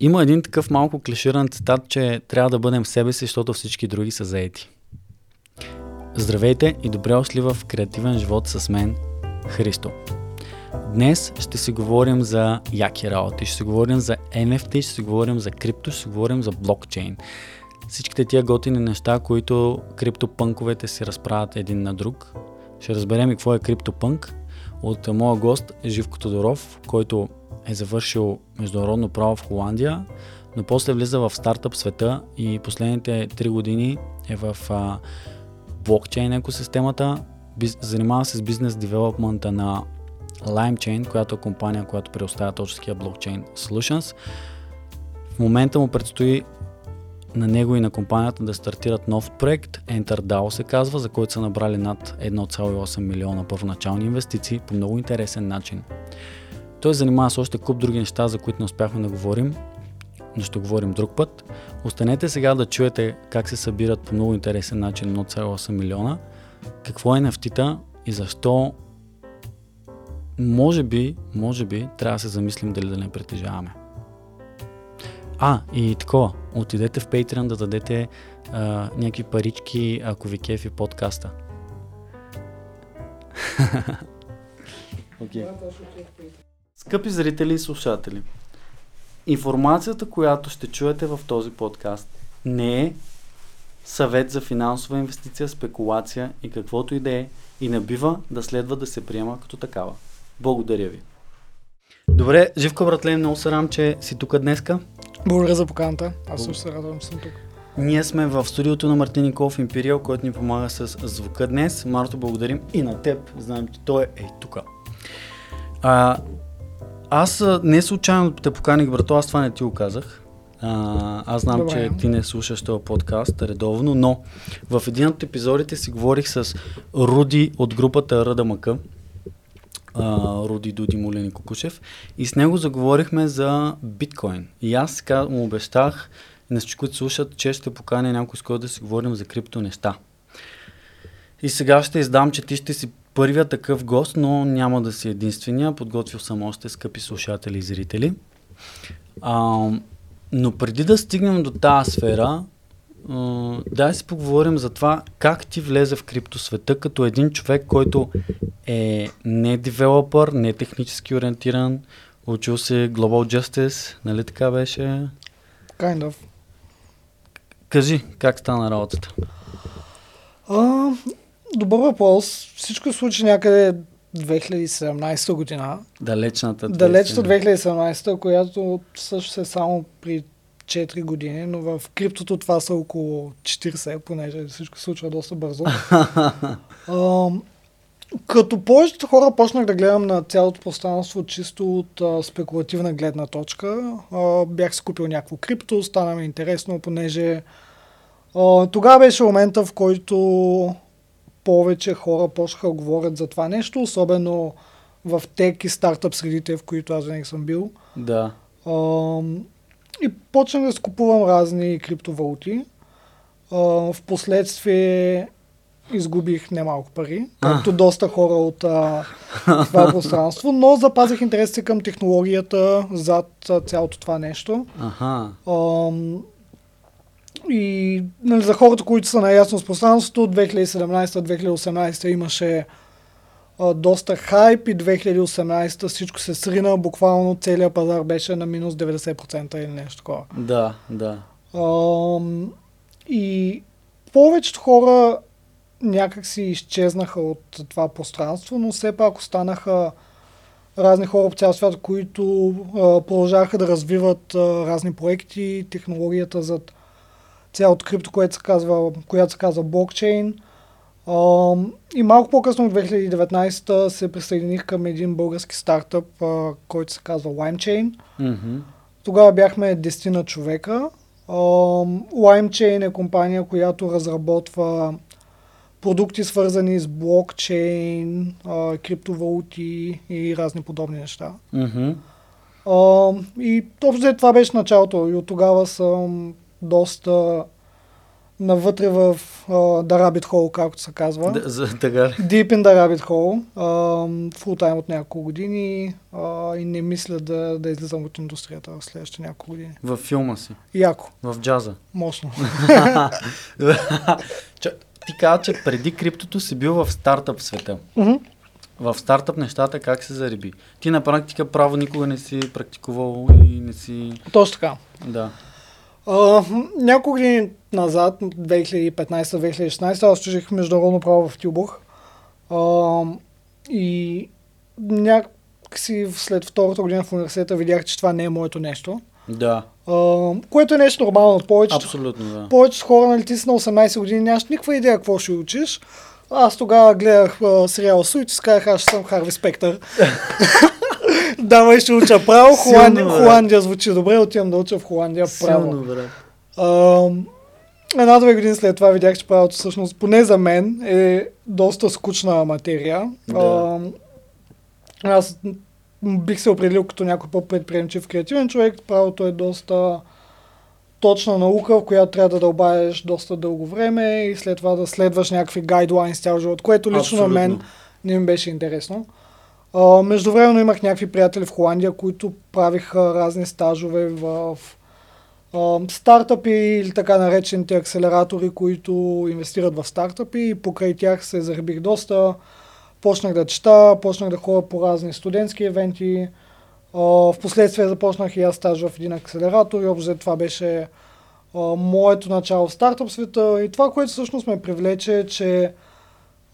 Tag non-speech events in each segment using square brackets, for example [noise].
Има един такъв малко клиширан цитат, че трябва да бъдем себе си, защото всички други са заети. Здравейте и добре дошли в креативен живот с мен, Христо. Днес ще си говорим за яки работи, ще си говорим за NFT, ще си говорим за крипто, ще си говорим за блокчейн. Всичките тия готини неща, които криптопънковете си разправят един на друг. Ще разберем и какво е криптопънк от моя гост Живко Тодоров, който е завършил международно право в Холандия, но после влиза в стартъп света и последните 3 години е в а, блокчейн екосистемата, биз, занимава се с бизнес девелопмента на LimeChain, която е компания, която предоставя точно такива блокчейн solutions. В момента му предстои на него и на компанията да стартират нов проект, EnterDAO се казва, за който са набрали над 1,8 милиона първоначални инвестиции по много интересен начин. Той занимава с още куп други неща, за които не успяхме да говорим, но ще говорим друг път. Останете сега да чуете как се събират по много интересен начин 1,8 милиона, какво е нефтита и защо може би, може би, трябва да се замислим дали да не притежаваме. А, и такова, отидете в Patreon да дадете а, някакви парички, ако ви кефи подкаста. [laughs] okay. Скъпи зрители и слушатели, информацията, която ще чуете в този подкаст, не е съвет за финансова инвестиция, спекулация и каквото и да е, и не бива да следва да се приема като такава. Благодаря ви. Добре, Живко братле, много се радвам, че си тук днеска. Благодаря за поканата. Аз също се радвам, че съм тук. Ние сме в студиото на Мартин Николов Империал, който ни помага с звука днес. Марто, благодарим и на теб. Знаем, че той е тук. А, аз не случайно те поканих, брато, аз това не ти го казах. А, аз знам, Добре. че ти не слушаш този подкаст редовно, но в един от епизодите си говорих с Руди от групата Ръда Мъка, Руди Дуди Мулени Кукушев и с него заговорихме за биткоин. И аз му обещах на всички, които слушат, че ще поканя някой с който да си говорим за крипто неща. И сега ще издам, че ти ще си първия такъв гост, но няма да си единствения. Подготвил съм още скъпи слушатели и зрители. А, но преди да стигнем до тази сфера, Uh, дай си поговорим за това как ти влезе в криптосвета като един човек, който е не девелопър, не технически ориентиран, учил се Global Justice, нали така беше? Kind of. Кажи, как стана работата? Uh, добър въпрос. Всичко случи някъде 2017 година. Далечната. Далечната 2017, която също е само при 4 години, но в криптото това са около 40, понеже всичко се случва доста бързо. [laughs] а, като повечето хора почнах да гледам на цялото пространство чисто от а, спекулативна гледна точка. А, бях си купил някакво крипто, стана ми интересно, понеже а, тогава беше момента, в който повече хора почнаха да говорят за това нещо, особено в тек и стартъп средите, в които аз винаги съм бил. Да. А, и почнах да скупувам разни криптовалути. В последствие изгубих немалко пари, както доста хора от а, това [laughs] пространство, но запазих интерес си към технологията зад цялото това нещо. Ага. А, и нали, за хората, които са наясно с пространството, 2017-2018 имаше а, доста хайп и 2018 всичко се срина, буквално целият пазар беше на минус 90% или нещо такова. Да, да. А, и повечето хора някак си изчезнаха от това пространство, но все пак останаха разни хора по цял свят, които а, продължаваха да развиват а, разни проекти, технологията за цялото крипто, което се казва, която се казва блокчейн. И малко по-късно в 2019 се присъединих към един български стартъп, който се казва LimeChain. Mm-hmm. Тогава бяхме 10 на човека. LimeChain е компания, която разработва продукти свързани с блокчейн, криптовалути и разни подобни неща. Mm-hmm. И общо това беше началото и от тогава съм доста навътре в uh, The Rabbit Hole, както се казва. Да, за, така? Deep in the Rabbit Hole. Uh, full time от няколко години uh, и не мисля да, да излизам от индустрията в следващите няколко години. В филма си? Яко. В джаза? Мощно. [laughs] Ти каза, че преди криптото си бил в стартъп света. Mm-hmm. В стартъп нещата как се зариби? Ти на практика право никога не си практикувал и не си... Точно така. Да. Uh, няколко години назад, 2015-2016, аз служих международно право в Тюбух. Uh, и някакси след втората година в университета видях, че това не е моето нещо. Да. Uh, което е нещо нормално. Повечето, Абсолютно, да. повечето хора, нали, ти си на 18 години, нямаш никаква идея какво ще учиш. Аз тогава гледах uh, сериал Суит и казах, аз съм Харви Спектър. [laughs] Давай ще уча право. Холандия. Холандия звучи добре, отивам да уча в Холандия право. Силно, брат. Една-две години след това видях, че правото всъщност, поне за мен, е доста скучна материя. Да. Uh, аз бих се определил като някой по-предприемчив креативен човек. Правото е доста точна наука, в която трябва да дълбаеш доста дълго време и след това да следваш някакви гайдлайни с цял живот, което лично на мен Абсолютно. не ми беше интересно. А, междувременно имах някакви приятели в Холандия, които правиха разни стажове в а, стартъпи или така наречените акселератори, които инвестират в стартъпи и покрай тях се заребих доста. Почнах да чета, почнах да ходя по разни студентски евенти. А, Впоследствие започнах и аз стаж в един акселератор и общо това беше а, моето начало в стартъп света. И това, което всъщност ме привлече е, че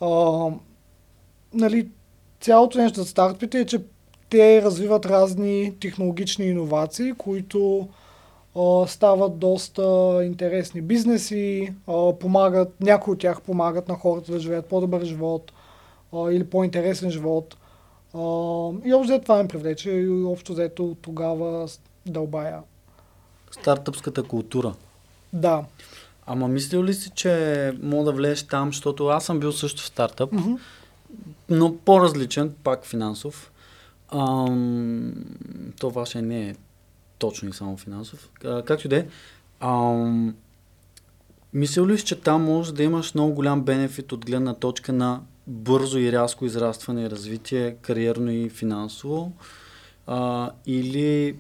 а, нали, цялото нещо за стартъпите е, че те развиват разни технологични иновации, които а, стават доста интересни бизнеси, а, помагат, някои от тях помагат на хората да живеят по-добър живот а, или по-интересен живот. А, и общо това ме привлече и общо взето тогава дълбая. Стартъпската култура. Да. Ама мислил ли си, че мога да влезеш там, защото аз съм бил също в стартъп, Мгм. Но по-различен, пак финансов. Ам, то ваше не е точно и само финансов. А, както и да е. Мислил ли си, че там може да имаш много голям бенефит от гледна точка на бързо и рязко израстване и развитие, кариерно и финансово? А, или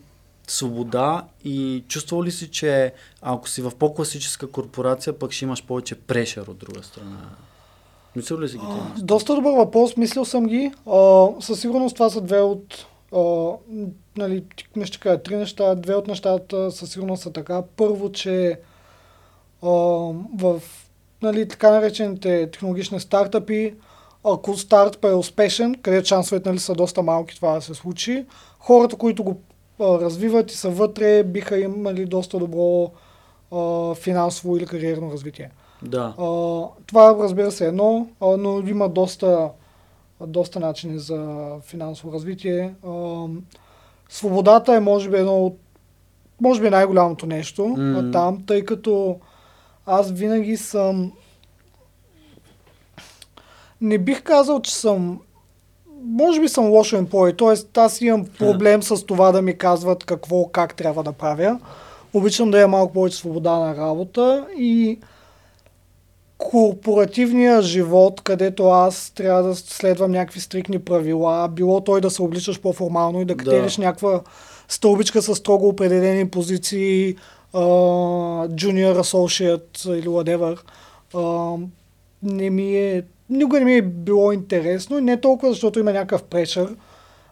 свобода и чувствал ли си, че ако си в по-класическа корпорация, пък ще имаш повече прешер от друга страна? Мислил ли си ги А? Доста добър въпрос, мислил съм ги. А, със сигурност това са две от... А, нали, ще кажа три неща. Две от нещата със сигурност са така. Първо, че а, в нали, така наречените технологични стартъпи, ако стартъп е успешен, където шансовете нали, са доста малки това да се случи, хората, които го а, развиват и са вътре, биха имали доста добро а, финансово или кариерно развитие. Да. А, това разбира се е едно, а, но има доста, доста начини за финансово развитие. А, свободата е може би едно от може би най-голямото нещо mm. там, тъй като аз винаги съм не бих казал, че съм може би съм лошо employee, т.е. аз имам проблем с това да ми казват какво, как трябва да правя. Обичам да имам малко повече свобода на работа и корпоративния живот, където аз трябва да следвам някакви стрикни правила, било той да се обличаш по-формално и да Да. катериш някаква стълбичка с строго определени позиции, а, junior associate или whatever, не ми е, никога не ми е било интересно и не толкова, защото има някакъв прешър.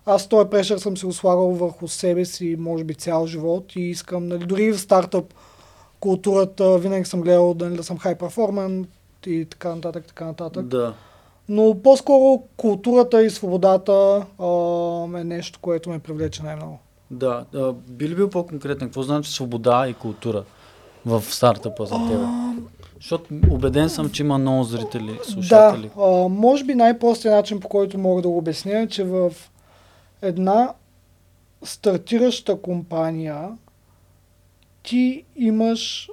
Аз този прешър съм се ослагал върху себе си, може би цял живот и искам, нали, дори в стартъп културата, винаги съм гледал нали, да съм хай перформант и така нататък, така нататък. Да. Но по-скоро културата и свободата а, е нещо, което ме привлече най-много. Да. А, би ли бил по-конкретен? Какво значи свобода и култура в стартъпа за тебе? Защото убеден съм, че има много зрители, слушатели. Да, а, може би най-простият начин, по който мога да го обясня, е, че в една стартираща компания ти имаш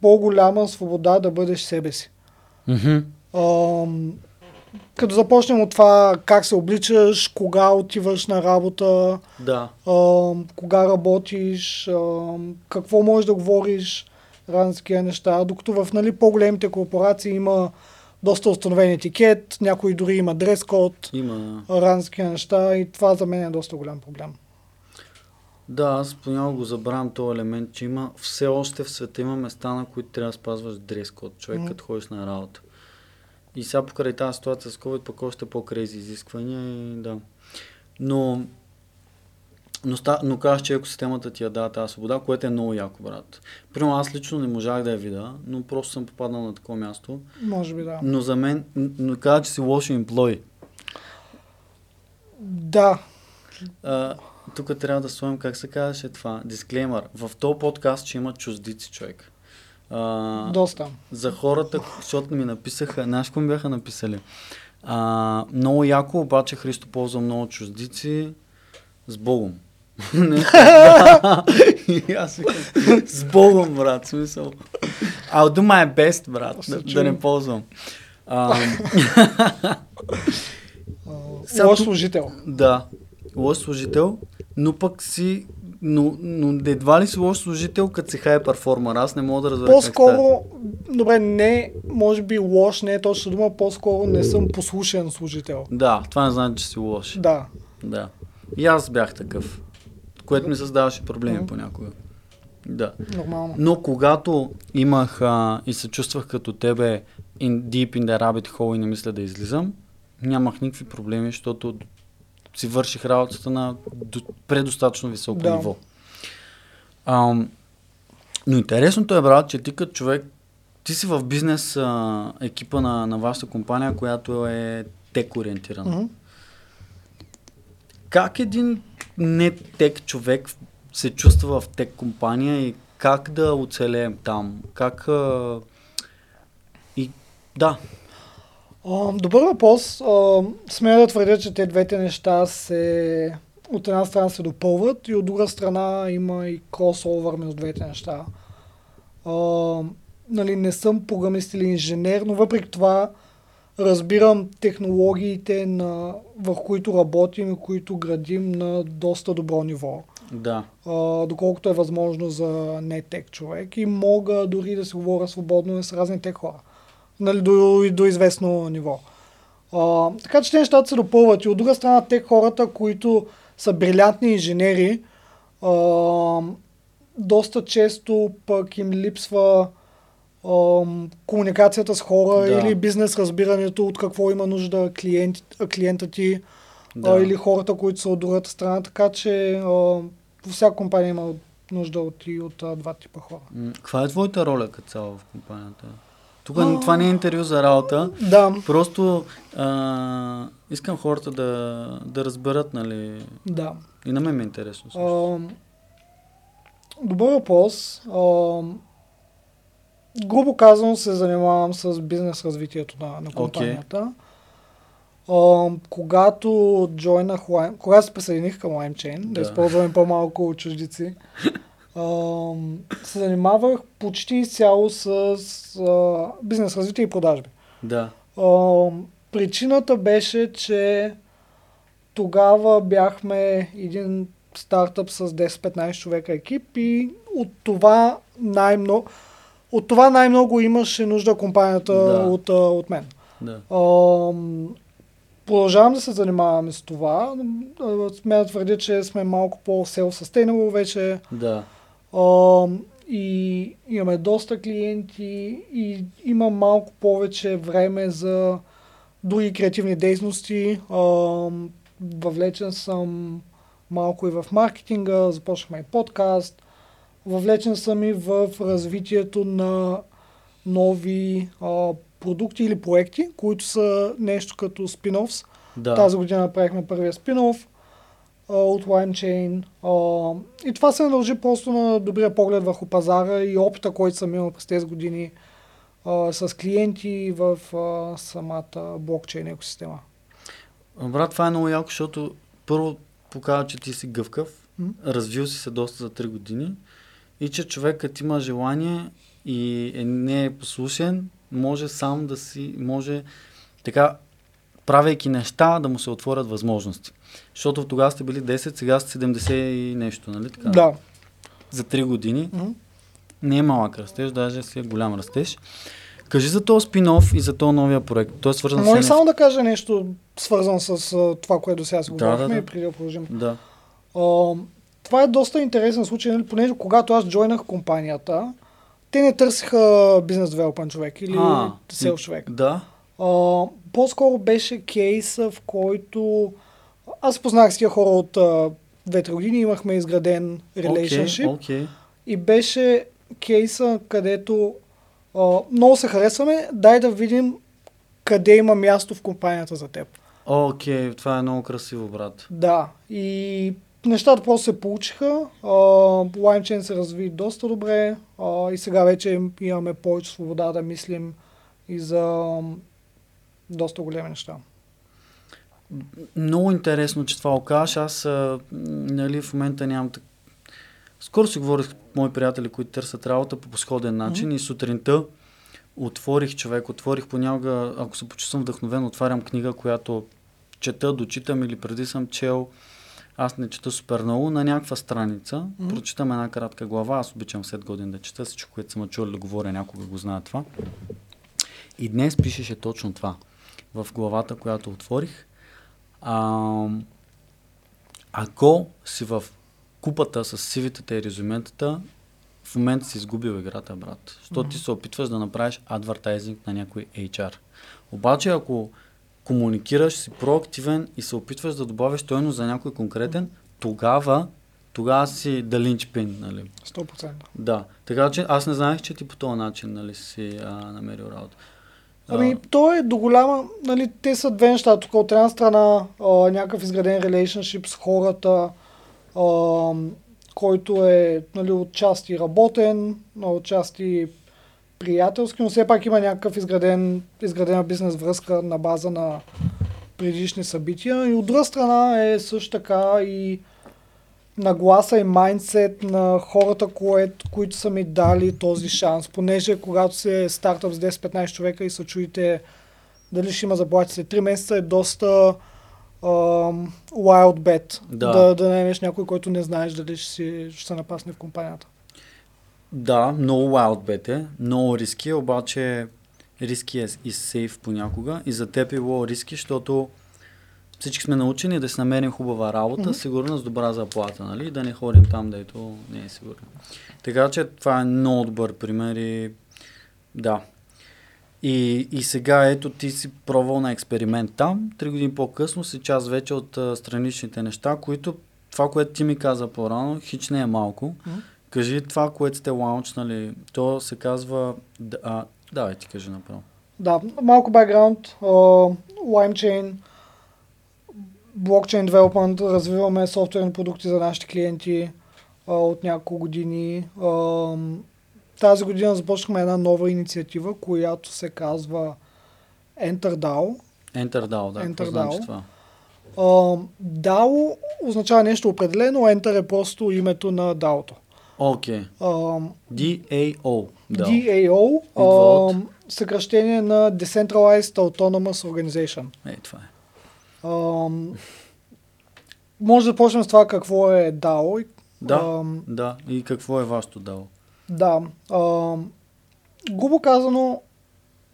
по-голяма свобода да бъдеш себе си. Мгм. Ам, като започнем от това как се обличаш, кога отиваш на работа, Да. ам, кога работиш, ам, какво можеш да говориш разни такива неща, докато в нали, по-големите корпорации има доста установен етикет, някой дори има дрес-код, Има. разни такива неща и това за мен е доста голям проблем. Да, аз понякога го забравям този елемент, че има все още в света има места, на които трябва да спазваш дрес код, човек Мгм. като ходиш на работа. И сега покрай тази ситуация с COVID пък още по-крейзи изисквания и да. Но, но, ста, но казваш, че екосистемата ти я дава тази свобода, което е много яко, брат. Примерно аз лично не можах да я видя, но просто съм попаднал на такова място. Може би да. Но за мен, но каза, че си лош емплой. Да, А, тук трябва да сложим как се казваше това. Дисклеймър. В този подкаст, че има чуждици човек. А, доста. за хората, защото ми написаха, знаеш ми бяха написали? А, много яко, обаче Христо ползва много чуждици с Богом. [laughs] [laughs] Аз с Богом, брат, смисъл. I'll do my best, брат, да, да не ползвам. А, Лош служител. [laughs] Да, лош служител, но пък си, но, но едва ли си лош служител, като си хай перформер. Аз не мога да разбера. По-скоро, добре, не, може би лош не е точно дума, по-скоро не съм послушен служител. Да, това не значи, че си лош. Да. Да. И аз бях такъв, което ми създаваше проблеми Мгм. понякога. Да. Нормално. Но когато имах а, и се чувствах като тебе in, deep in the rabbit hole и не мисля да излизам, нямах никакви проблеми, защото си върших работата на до, предостатъчно високо Да. ниво. Ам, но интересното е, брат, че ти като човек, ти си в бизнес а, екипа на, на вашата компания, която е тек ориентирана. Мгм. Как един не тек човек се чувства в тек компания и как да оцелеем там? Как... А... И да, А, Добър въпрос. А, Смея да твърдя, че те двете неща се от една страна се допълват и от друга страна има и кросовър между двете неща. А, нали, не съм програмист или инженер, но въпреки това разбирам технологиите, на, върху които работим и които градим на доста добро ниво. да. а, доколкото е възможно за не тек човек и мога дори да се говоря свободно с разни тек хора. Нали, до, до известно ниво. А, така че те нещата се допълват. И от друга страна, тек хората, които са брилянтни инженери, а, доста често пък им липсва а, комуникацията с хора Да. или бизнес разбирането от какво има нужда клиент, клиента ти Да. а, или хората, които са от другата страна, така че а, всяка компания има нужда от, и от а, два типа хора. Каква е твоята роля като цяло в компанията? Тук А. това не е интервю за работа. Да, Просто а, искам хората да, да разберат, нали? да. И на мен ми е интересно. А, добър въпрос. А, грубо казано се занимавам с бизнес развитието на, на компанията. А, когато джойнах когато се присъединих към LimeChain, да, Да. използваме по-малко чуждици, [laughs] се занимавах почти изцяло с, а, бизнес развитие и продажби. Да. А, причината беше, че тогава бяхме един стартъп с 10-15 човека екип и от това най-много от това най-много имаше нужда компанията Да. от, а, от мен. Да. Ам, продължавам да се занимаваме с това. А, да твърдя, че сме малко по-self-sustainable вече. Да. И имаме доста клиенти и има малко повече време за други креативни дейности. Въвлечен съм малко и в маркетинга, започнахме и подкаст. Въвлечен съм и в развитието на нови а, продукти или проекти, които са нещо като спин-офс. Да. Тази година направихме първия спин-оф а, от LimeChain. И това се дължи просто на добрия поглед върху пазара и опита, който съм имал през тези години с клиенти в самата блокчейн екосистема. Брат, това е много яко, защото първо показва, че ти си гъвкав, М. развил си се доста за 3 години и че човекът има желание и е, не е послушен, може сам да си, може така, правейки неща, да му се отворят възможности. Защото тогава сте били 10, сега сте 70 и нещо, нали така? Да. За 3 години. М. Не е малък растеж, даже си е голям растеж. Кажи за този спин-оф и за този новия проект. Той е свързан Може с... само да кажа нещо свързано с а, това, което сега си Да, говорихме да, да. и преди да продължим. Да. А, това е доста интересен случай, нали, понеже когато аз джойнах компанията, те не търсиха бизнес девелопен човек или сел човек. Да. По-скоро беше кейса, в който аз познах с тия хора от а, 2-3 години, имахме изграден relationship Окей, окей. и беше кейса, където а, много се харесваме, дай да видим къде има място в компанията за теб. Окей, това е много красиво, брат. Да, и нещата просто се получиха. А, LimeChain се разви доста добре а, и сега вече имаме повече свобода да мислим и за доста големи неща. Много интересно, че това окажеш. Аз а, нали, в момента нямам... так- Скоро си говорих с мои приятели, които търсят работа по сходен начин и сутринта отворих човек, отворих понякога, ако се почувствам вдъхновен, отварям книга, която чета, дочитам или преди съм чел. Аз не чета супер много на някаква страница. Мгм. Прочитам една кратка глава. Аз обичам след годин да чета. Всичко, което съм чул да говоря, някога го знае това. И днес пишеше точно това. В главата, която отворих. А, ако си в купата с сивитата и резюментата, в момента си изгубил играта, брат. Защото ти се опитваш да направиш адвертайзинг на някой HR. Обаче, ако комуникираш, си проактивен и се опитваш да добавиш стойност за някой конкретен, тогава, тогава си да линчпин, нали? 100%. Да. Така че аз не знаех, че ти по този начин, нали, си а, намерил работа. Ами, то е до голяма, нали, те са две неща. Тук от една страна а, някакъв изграден relationship с хората, а, който е нали, отчасти работен, отчасти приятелски, но все пак има някакъв изграден, изградена бизнес връзка на база на предишни събития. И от друга страна е също така и нагласа и майндсет на хората, кое, които са ми дали този шанс. Понеже когато се стартъп с 10-15 човека и се чуете дали ще има заплати след 3 месеца е доста ам, wild bet. Да. Да, да наемеш някой, който не знаеш дали ще, си, ще се напасне в компанията. Да, много wild bet е, много риски, обаче риски е и сейф понякога и за теб е било риски, защото всички сме научени да си намерим хубава работа, Мгм. сигурна с добра заплата, нали? Да не ходим там, дето не е сигурно. Така че това е много добър пример и да. И, и сега ето ти си пробвал на експеримент там, три години по-късно си част вече от а, страничните неща, които това, което ти ми каза по-рано, хич не е малко. Мгм. Кажи това, което сте лаунчнали. То се казва... д- А, давай ти кажи направо. Да, малко бекграунд. Uh, LimeChain, блокчейн девелопмент, развиваме софтуерни продукти за нашите клиенти uh, от няколко години. Uh, тази година започнахме една нова инициатива, която се казва EnterDAO. Enter DAO, да. Какво Enter значи DAO. това? Uh, DAO означава нещо определено, Enter е просто името на DAO-то. Окей. Uh, DAO. DAO, от? uh, съкръщение на Decentralized Autonomous Organization. Е, това е. Ам, може да почнем с това какво е DAO. Да. Ам, Да. И какво е вашето DAO? да. Ам, грубо казано,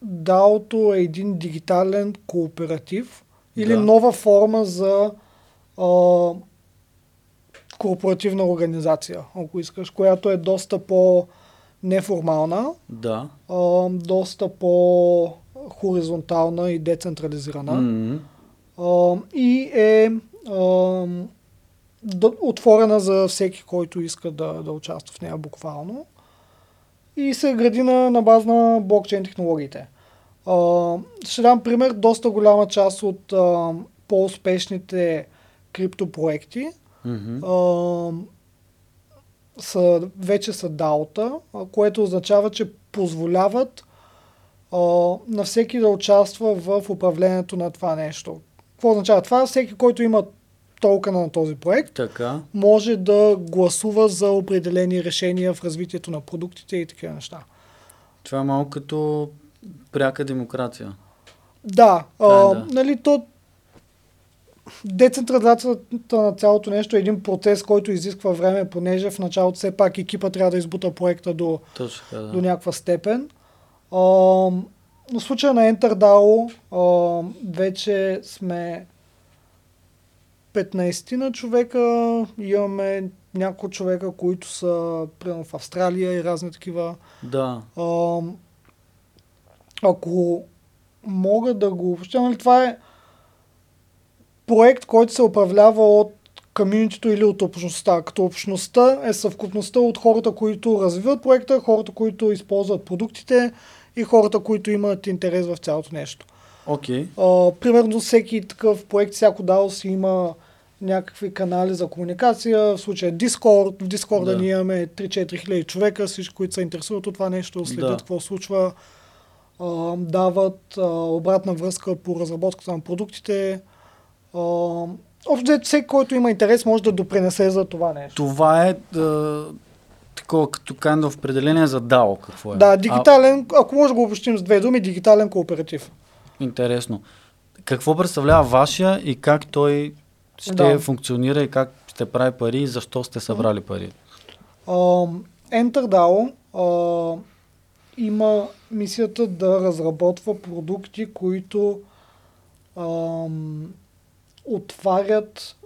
DAO-то е един дигитален кооператив или Да. нова форма за а, корпоративна организация, ако искаш, която е доста по-неформална, Да. а, доста по-хоризонтална и децентрализирана. М, А, и е а, отворена за всеки, който иска да, да участва в нея буквално. И се гради на, на база на блокчейн технологиите. А, ще дам пример. Доста голяма част от а, по-успешните криптопроекти мгм. а, са, вече са DAO-та, което означава, че позволяват а, на всеки да участва в управлението на това нещо. Какво означава това? Всеки, който има толкова на този проект, Така. може да гласува за определени решения в развитието на продуктите и такива неща. Това е малко като пряка демокрация. Да, а, Да, да. нали то децентрализацията на цялото нещо е един процес, който изисква време, понеже в началото все пак екипа трябва да избута проекта до, Точно така, до да. някаква степен. А, на случая на EnterDAO а, вече сме 15 на човека, имаме няколко човека, които са примерно в Австралия и разни такива. Да, А, ако мога да го обобщя, нали, това е проект, който се управлява от комьюнитито или от общността. Като общността е съвкупността от хората, които развиват проекта, хората, които използват продуктите и хората, които имат интерес в цялото нещо. А, примерно всеки такъв проект, всяко DAO си има някакви канали за комуникация, в случая Discord, в Discord да. Ние имаме 3-4 хиляди човека, всички, които се интересуват от това нещо, следят Да. какво случва, а, дават а, обратна връзка по разработката на продуктите. А, общо всеки, който има интерес, може да допринесе за това нещо. Това е такова като kind of определение за DAO, какво е. Да, дигитален, ако може да го обобщим с две думи, дигитален кооператив. А, интересно. Какво представлява вашия и как той ще Да. функционира и как ще прави пари и защо сте събрали пари? Uh, EnterDAO uh, има мисията да разработва продукти, които ам, отварят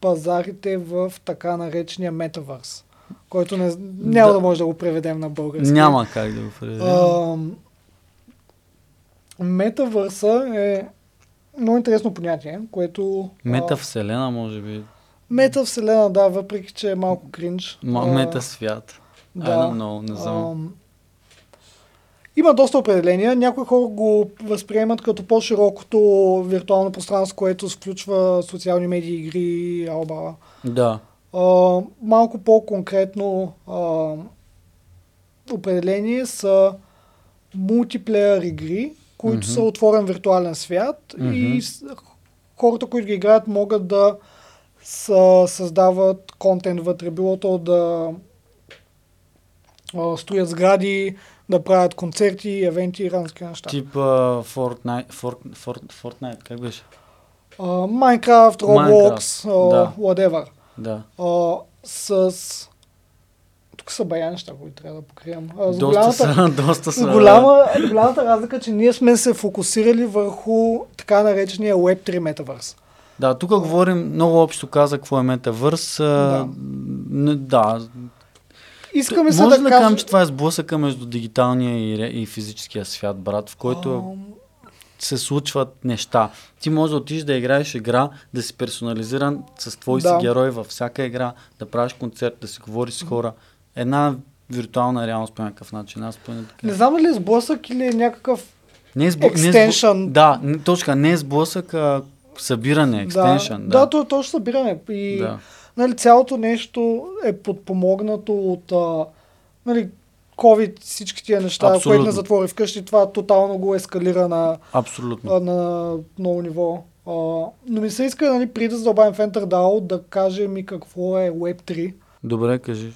пазарите в така наречения метавърс, който не, няма да. Да. може да го преведем на български. Няма как да го преведем. Метавърса е много интересно понятие, което... а, Метавселена, може би. Метавселена, да, въпреки че е малко кринж. А, метасвят. да. I don't know, не знам. Ам, има доста определения. Някои хора го възприемат като по-широкото виртуално пространство, което включва социални медии, игри, алба. Да. А, малко по-конкретно а, определение са мултиплеер игри, които Мгм. са отворен виртуален свят Мгм. и хората, които ги играят, могат да са, създават контент вътре, било то да а, строят сгради, да правят концерти, евенти и разни неща. Тип uh, Fortnite, Fort, Fort, Fortnite, как беше? Minecraft, Roblox, а, да. whatever. Да. А, с... Тук са бая неща, които трябва да покрием. А, с Доста голямата, са, [laughs] доста са. голяма, голямата разлика, че ние сме се фокусирали върху така наречения Web3 Metaverse. Да, тук говорим много общо каза какво е метавърс. Да. Да. Искаме се Може да, да, кажем... че това е сблъсъка между дигиталния и, и физическия свят, брат, в който Ам, се случват неща. Ти можеш да отидеш да играеш игра, да си персонализиран с твой Да. си герой във всяка игра, да правиш концерт, да си говориш с хора. Една виртуална реалност по някакъв начин. Аз поне така. Не знам дали е сблъсък или е някакъв... Не е сбу... не е сбу... Да, не, точка, не е сблъсък, а събиране, екстеншън. да, Да, да, то е точно събиране. И да. нали, цялото нещо е подпомогнато от а, нали, COVID, всички тия неща, Абсолютно. което не затвори вкъщи, това тотално го ескалира на, Абсолютно. на много ниво. А, но ми се иска, нали, преди да задълбавим в EnterDAO, да кажем и какво е Web3. Добре, кажи.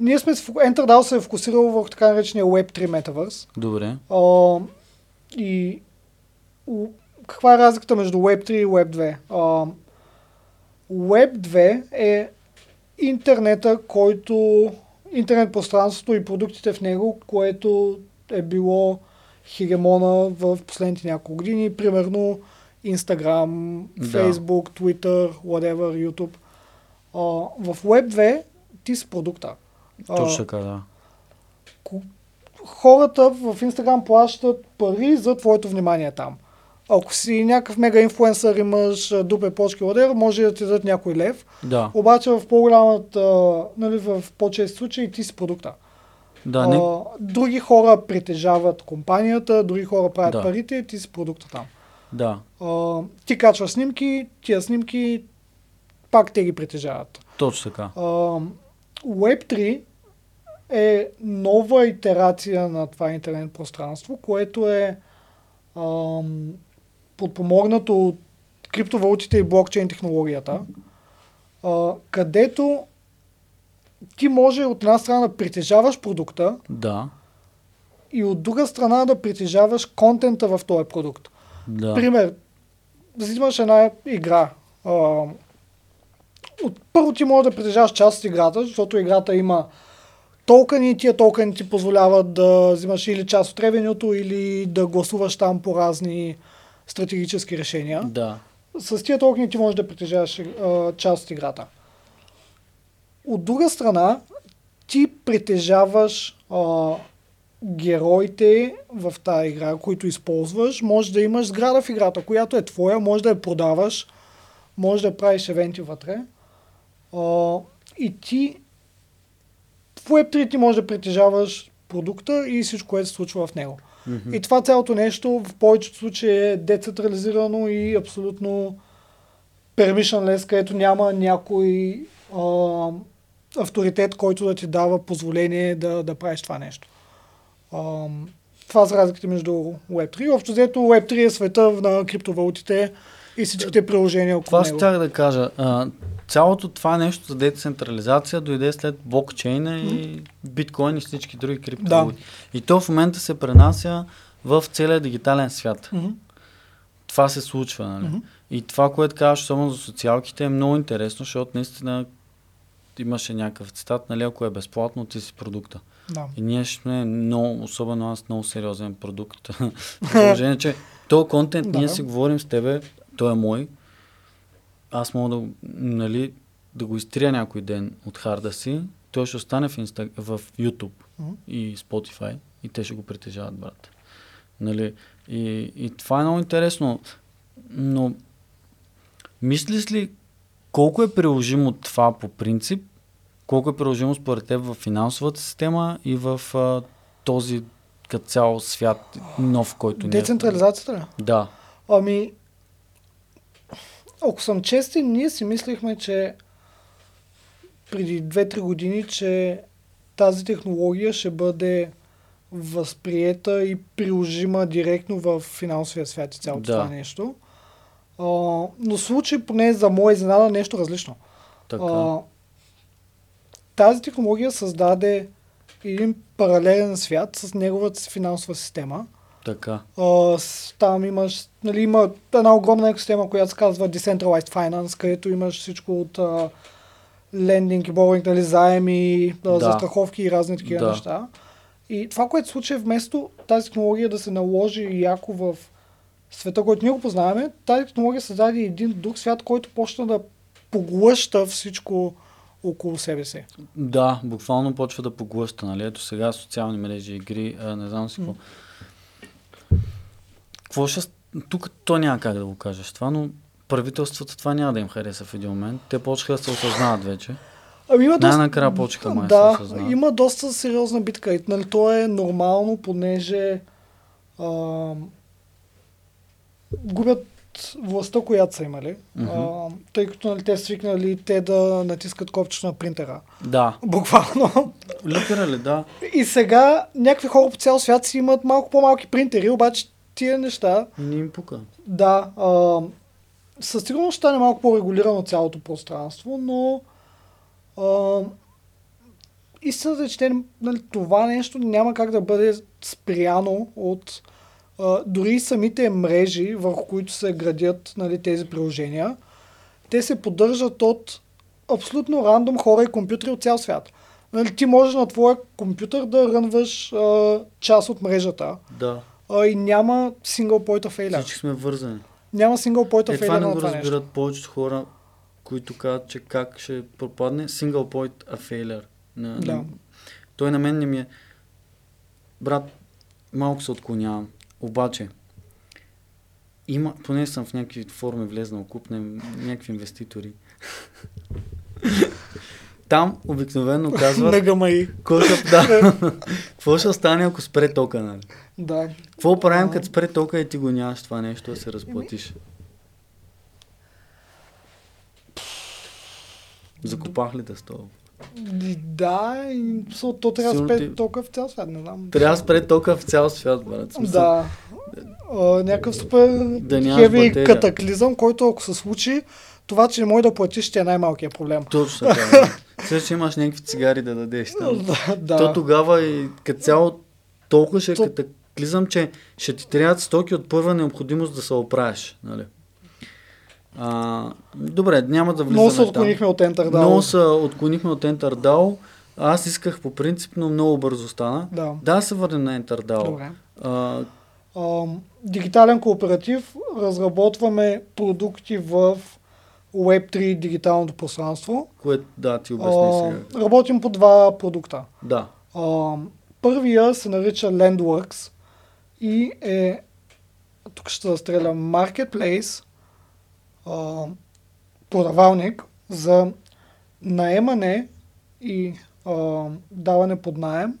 Ние сме, EnterDAO се е фокусирал върху така наречения Web3 Metaverse. Добре. А, и у- каква е разликата между Web3 и Web2? А, Web2 е интернета, който интернет пространството и продуктите в него, което е било хегемона в последните няколко години, примерно Instagram, Да. Facebook, Twitter, whatever, YouTube. А, в Web2 ти си продукта. Точно така, да. хората в Инстаграм плащат пари за твоето внимание там. Ако си някакъв мега инфлуенсър, имаш дупе почки, ладер, може да ти дадат някой лев. Да, Обаче в по-голямата, нали, в по-чест случаи ти си продукта. да, не, А, други хора притежават компанията, други хора правят Да. парите, ти си продукта там. да, А, ти качваш снимки, тия снимки пак те ги притежават. точно така. А, Web3 е нова итерация на това интернет пространство, което е ам, подпомогнато от криптовалутите и блокчейн технологията, а, където ти може от една страна да притежаваш продукта Да, и от друга страна да притежаваш контента в този продукт. да. Пример, взимаш една игра, А, от, първо ти може да притежаваш част от играта, защото играта има токени и тия токени ти позволяват да взимаш или част от ревенюто, или да гласуваш там по разни стратегически решения. Да. С тия токени ти можеш да притежаваш а, част от играта. От друга страна, ти притежаваш а, героите в тази игра, които използваш. Може да имаш сграда в играта, която е твоя, може да я продаваш, може да правиш евенти вътре. А, и ти в Web3 ти може да притежаваш продукта и всичко, което се случва в него. Мгм. И това цялото нещо в повечето случаи е децентрализирано и абсолютно permissionless, където няма някой а, авторитет, който да ти дава позволение да, да правиш това нещо. А, това са разликите между Web3. Общо взето Web3 е света на криптовалутите и всичките приложения около Това него. ще да кажа. А, цялото това нещо за децентрализация дойде след блокчейна и биткоин и всички други криптовалути. И то в момента се пренася в целия дигитален свят. Мгм. Това се случва, нали? Мгм. И това, което казваш, особено за социалките, е много интересно, защото наистина имаше някакъв цитат, нали, ако е безплатно, ти си продукта. Да. И ние ще сме много, особено аз, много сериозен продукт. [laughs] Положение, че този контент, Да. ние си говорим с тебе, той е мой. Аз мога да, нали, да го изтрия някой ден от харда си. Той ще остане в, Инста... в YouTube Мгм. и Spotify и те ще го притежават, брат. Нали? И, и това е много интересно. Но мислиш ли колко е приложимо това по принцип? Колко е приложимо според теб в финансовата система и в а, този като цял свят нов, който е? Децентрализацията ли? Да. Ами, ако съм честен, ние си мислихме, че преди 2-3 години, че тази технология ще бъде възприета и приложима директно в финансовия свят и цялото Да. това нещо. А, но случай, поне за моя изненада, нещо различно. Така. А, тази технология създаде един паралелен свят с неговата финансова система. Така. А, там имаш, нали, има една огромна екосистема, която се казва Decentralized Finance, където имаш всичко от а, лендинг и боринг, нали, заеми, да. Застраховки и разни такива Да. неща. И това, което случи е вместо тази технология да се наложи яко в света, който ние го познаваме, тази технология създаде един друг свят, който почна да поглъща всичко около себе си. Да, буквално почва да поглъща, нали? Ето сега социални мрежи, игри, а, не знам си какво. Какво ще... Тук то няма как да го кажеш това, но правителствата това няма да им хареса в един момент. Те почнаха да се осъзнават вече. Ами има Най-накрая почнаха май да, се осъзнават. има доста сериозна битка. И, нали, то е нормално, понеже а, губят властта, която са имали. А, тъй като нали, те свикнали те да натискат копчето на принтера. Да. Буквално. Литерали, да. И сега някакви хора по цял свят си имат малко по-малки принтери, обаче тия неща, Не им пука. да, а, със сигурност ще стане малко по-регулирано цялото пространство, но а, истината е, че нали, това нещо няма как да бъде спряно от а, дори самите мрежи, върху които се градят нали, тези приложения. Те се поддържат от абсолютно рандом хора и компютри от цял свят. Нали, ти можеш на твоя компютър да рънваш а, част от мрежата Да. А, и няма single point of failure. Всички сме вързани. Няма single point of Е, това failure не на го това нещо. разбират повечето хора, които казват, че как ще пропадне single point a failure. На, Да. на... Той на мен не ми е... Брат, малко се отклонявам. Обаче, има, поне съм в някакви форми влезнал, купнем някакви инвеститори. [laughs] Там обикновено казват, На гамаи. какво ще, да, какво ще стане, ако спре тока, нали? Да. Какво правим, като спре тока и ти го нямаш това нещо да се разплатиш? Закопах ли да стова? И Да, и то трябва да спе ти- тока в цял свят, не знам. Трябва да спре тока в цял свят, брат. Смисъл, Да. А, някакъв супер Да хеви катаклизъм, който ако се случи, това, че не може да платиш, ще е най-малкият проблем. Точно така. [laughs] Сега ще имаш някакви цигари да дадеш там. Да, То да. тогава и като цяло толкова ще е То- катаклизъм, че ще ти трябват стоки от първа необходимост да се оправиш. Нали? А, добре, няма да влизаме Много се отклонихме от EnterDAO. Много се отклонихме от EnterDAO. Аз исках по принцип, но много бързо стана. Да. Да, се върнем на EnterDAO. Добре. А, Ам, дигитален кооператив, разработваме продукти в Web3 дигиталното пространство. което, да, ти обясни сега. работим по два продукта. Да. А, първия се нарича Landworks и е, тук ще разстреля, Marketplace, а, продавалник за наемане и а, даване под наем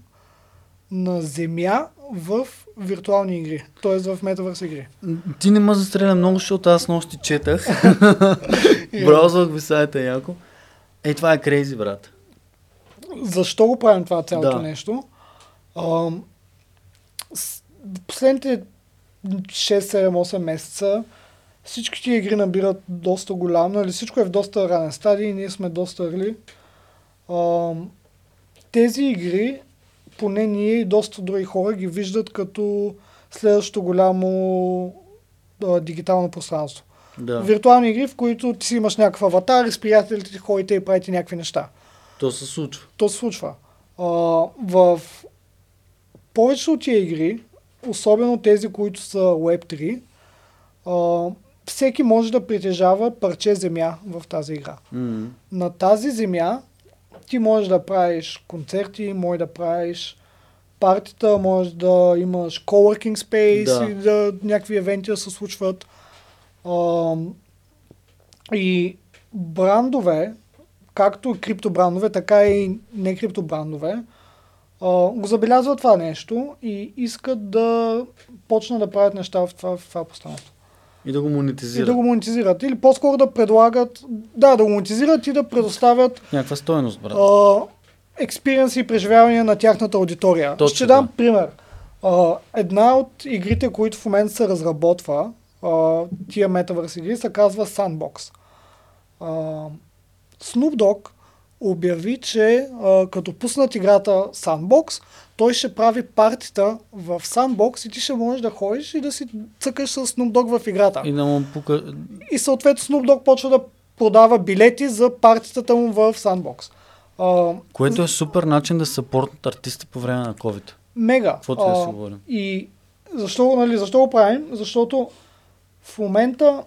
на земя в виртуални игри, т.е. в метавърс игри. Ти не ме застреля много, защото аз нощи четах. [laughs] Браузвах ви сайта яко. Ей, това е крейзи, брат. Защо го правим това цялото Да. нещо? А, последните 6, 7, 8 месеца всички тия игри набират доста голям, нали, всичко е в доста ранен стадий, ние сме доста рали. А, тези игри, поне ние и доста други хора ги виждат като следващото голямо а, дигитално пространство. Да. Виртуални игри, в които ти си имаш някакъв аватар и с приятелите ти ходите и правите някакви неща. То се случва. То се случва. А, в повечето от тия игри, особено тези, които са Web3, а, всеки може да притежава парче земя в тази игра. М. На тази земя ти можеш да правиш концерти, можеш да правиш партита, можеш да имаш coworking space Да. и да някакви евенти да се случват. А, и брандове, както криптобрандове, така и не криптобрандове, го забелязват това нещо и искат да почнат да правят неща в това, в това пространство. И да го И монетизира. да го монетизират. Или по-скоро да предлагат, да, да го монетизират и да предоставят Някаква стоеност, брат. а, експириенси и преживявания на тяхната аудитория. Точно Ще дам пример. А, една от игрите, които в момента се разработва, а, тия метавърс игри, се казва Sandbox. А, Snoop Dogg обяви, че а, като пуснат играта Sandbox, той ще прави партита в Sandbox и ти ще можеш да ходиш и да си цъкаш с Snoop Dogg в играта. И да му пука... И съответно Snoop Dogg почва да продава билети за партитата му в Sandbox. А, Което е супер начин да съпортнат артисти по време на COVID. Мега. Каквото да си говорим. И защо, нали, защо го правим? Защото в момента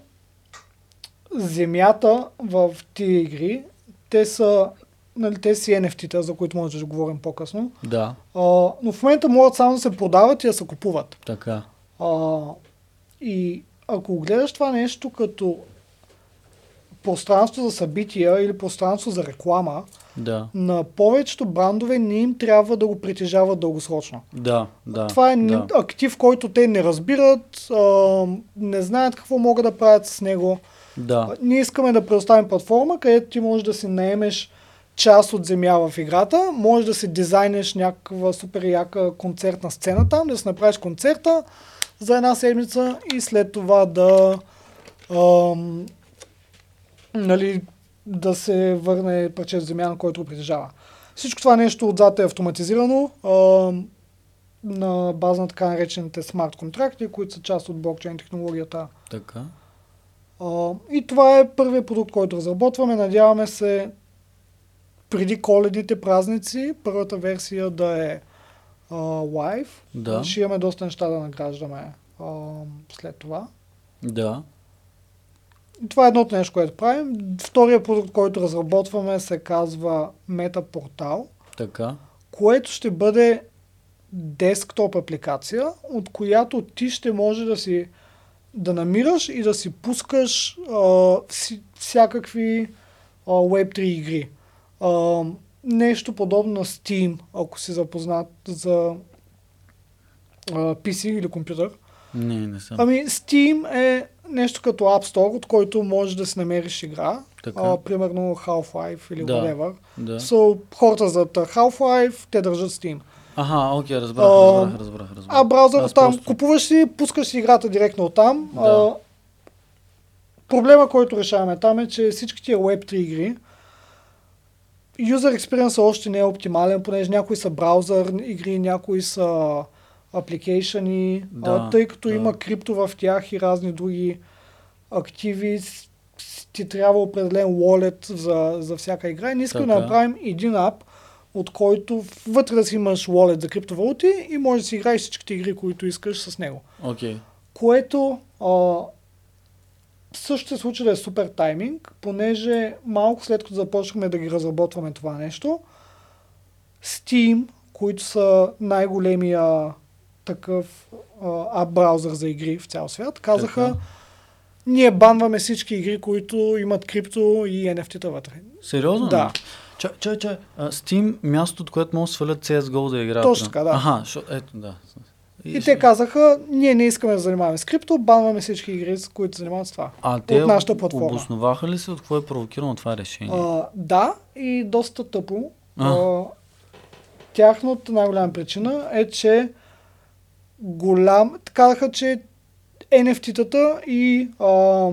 земята в тия игри, те са, нали, те си NFT-та, за които може да говорим по-късно, Да, а, но в момента могат само да се продават и да се купуват. така. А, и ако гледаш това нещо като пространство за събития или пространство за реклама, Да, на повечето брандове не им трябва да го притежават дългосрочно. да, да. Това е да. актив, който те не разбират, а, не знаят какво могат да правят с него. Да, Ние искаме да предоставим платформа, където ти можеш да си наемеш част от земя в играта, можеш да си дизайнеш някаква супер яка концертна сцена там, да си направиш концерта за една седмица и след това да ам, нали, да се върне парче земя, на който го притежава. Всичко това нещо отзад е автоматизирано ам, на база на така наречените смарт контракти, които са част от блокчейн технологията. така. А, и това е първият продукт, който разработваме. Надяваме се преди коледните празници първата версия да е а, live. Да. Ще имаме доста неща да награждаме а, след това. Да, това е едното нещо, което правим. Втория продукт, който разработваме се казва Meta Portal, така. което ще бъде десктоп апликация, от която ти ще може да си да намираш и да си пускаш а, си, всякакви а, Web3 игри. А, нещо подобно на Steam, ако си запознат за а, PC или компютър. Не, не съм. Ами Steam е нещо като App Store, от който можеш да си намериш игра. Така. А, примерно Half-Life или Да. whatever. Да. So, хората зад Half-Life, те държат Steam. Аха, окей, разбрах, А, разбрах, разбрах, разбрах. А браузър Аз там, просто- купуваш си, пускаш си играта директно от там. Да. А, проблема, който решаваме там е, че всички тия Web3 игри, user experience още не е оптимален, понеже някои са браузър игри, някои са апликейшени, Да, а, тъй като да. има крипто в тях и разни други активи, ти трябва определен wallet за, за всяка игра. И ние искаме да направим един ап, от който вътре да си имаш wallet за криптовалути и може да си играеш всичките игри, които искаш с него. Окей. Което а, също се случи да е супер тайминг, понеже малко след като започнахме да ги разработваме това нещо, Steam, които са най-големия такъв ап браузър за игри в цял свят, казаха, Така. ние банваме всички игри, които имат крипто и NFT-та вътре. Сериозно? Да. Чай, чай, чай. Steam, мястото, от което могат да свалят CSGO да играят. Точно така, да. Аха, шо, ето, да. И те казаха, ние не искаме да занимаваме с крипто, банваме всички игри, с които занимават с това. А те от нашата платформа. обосноваха ли се от какво е провокирано това решение? А, да, и доста тъпо. А. А, тяхната най-голяма причина е, че голям... Казаха, че NFT-тата и а,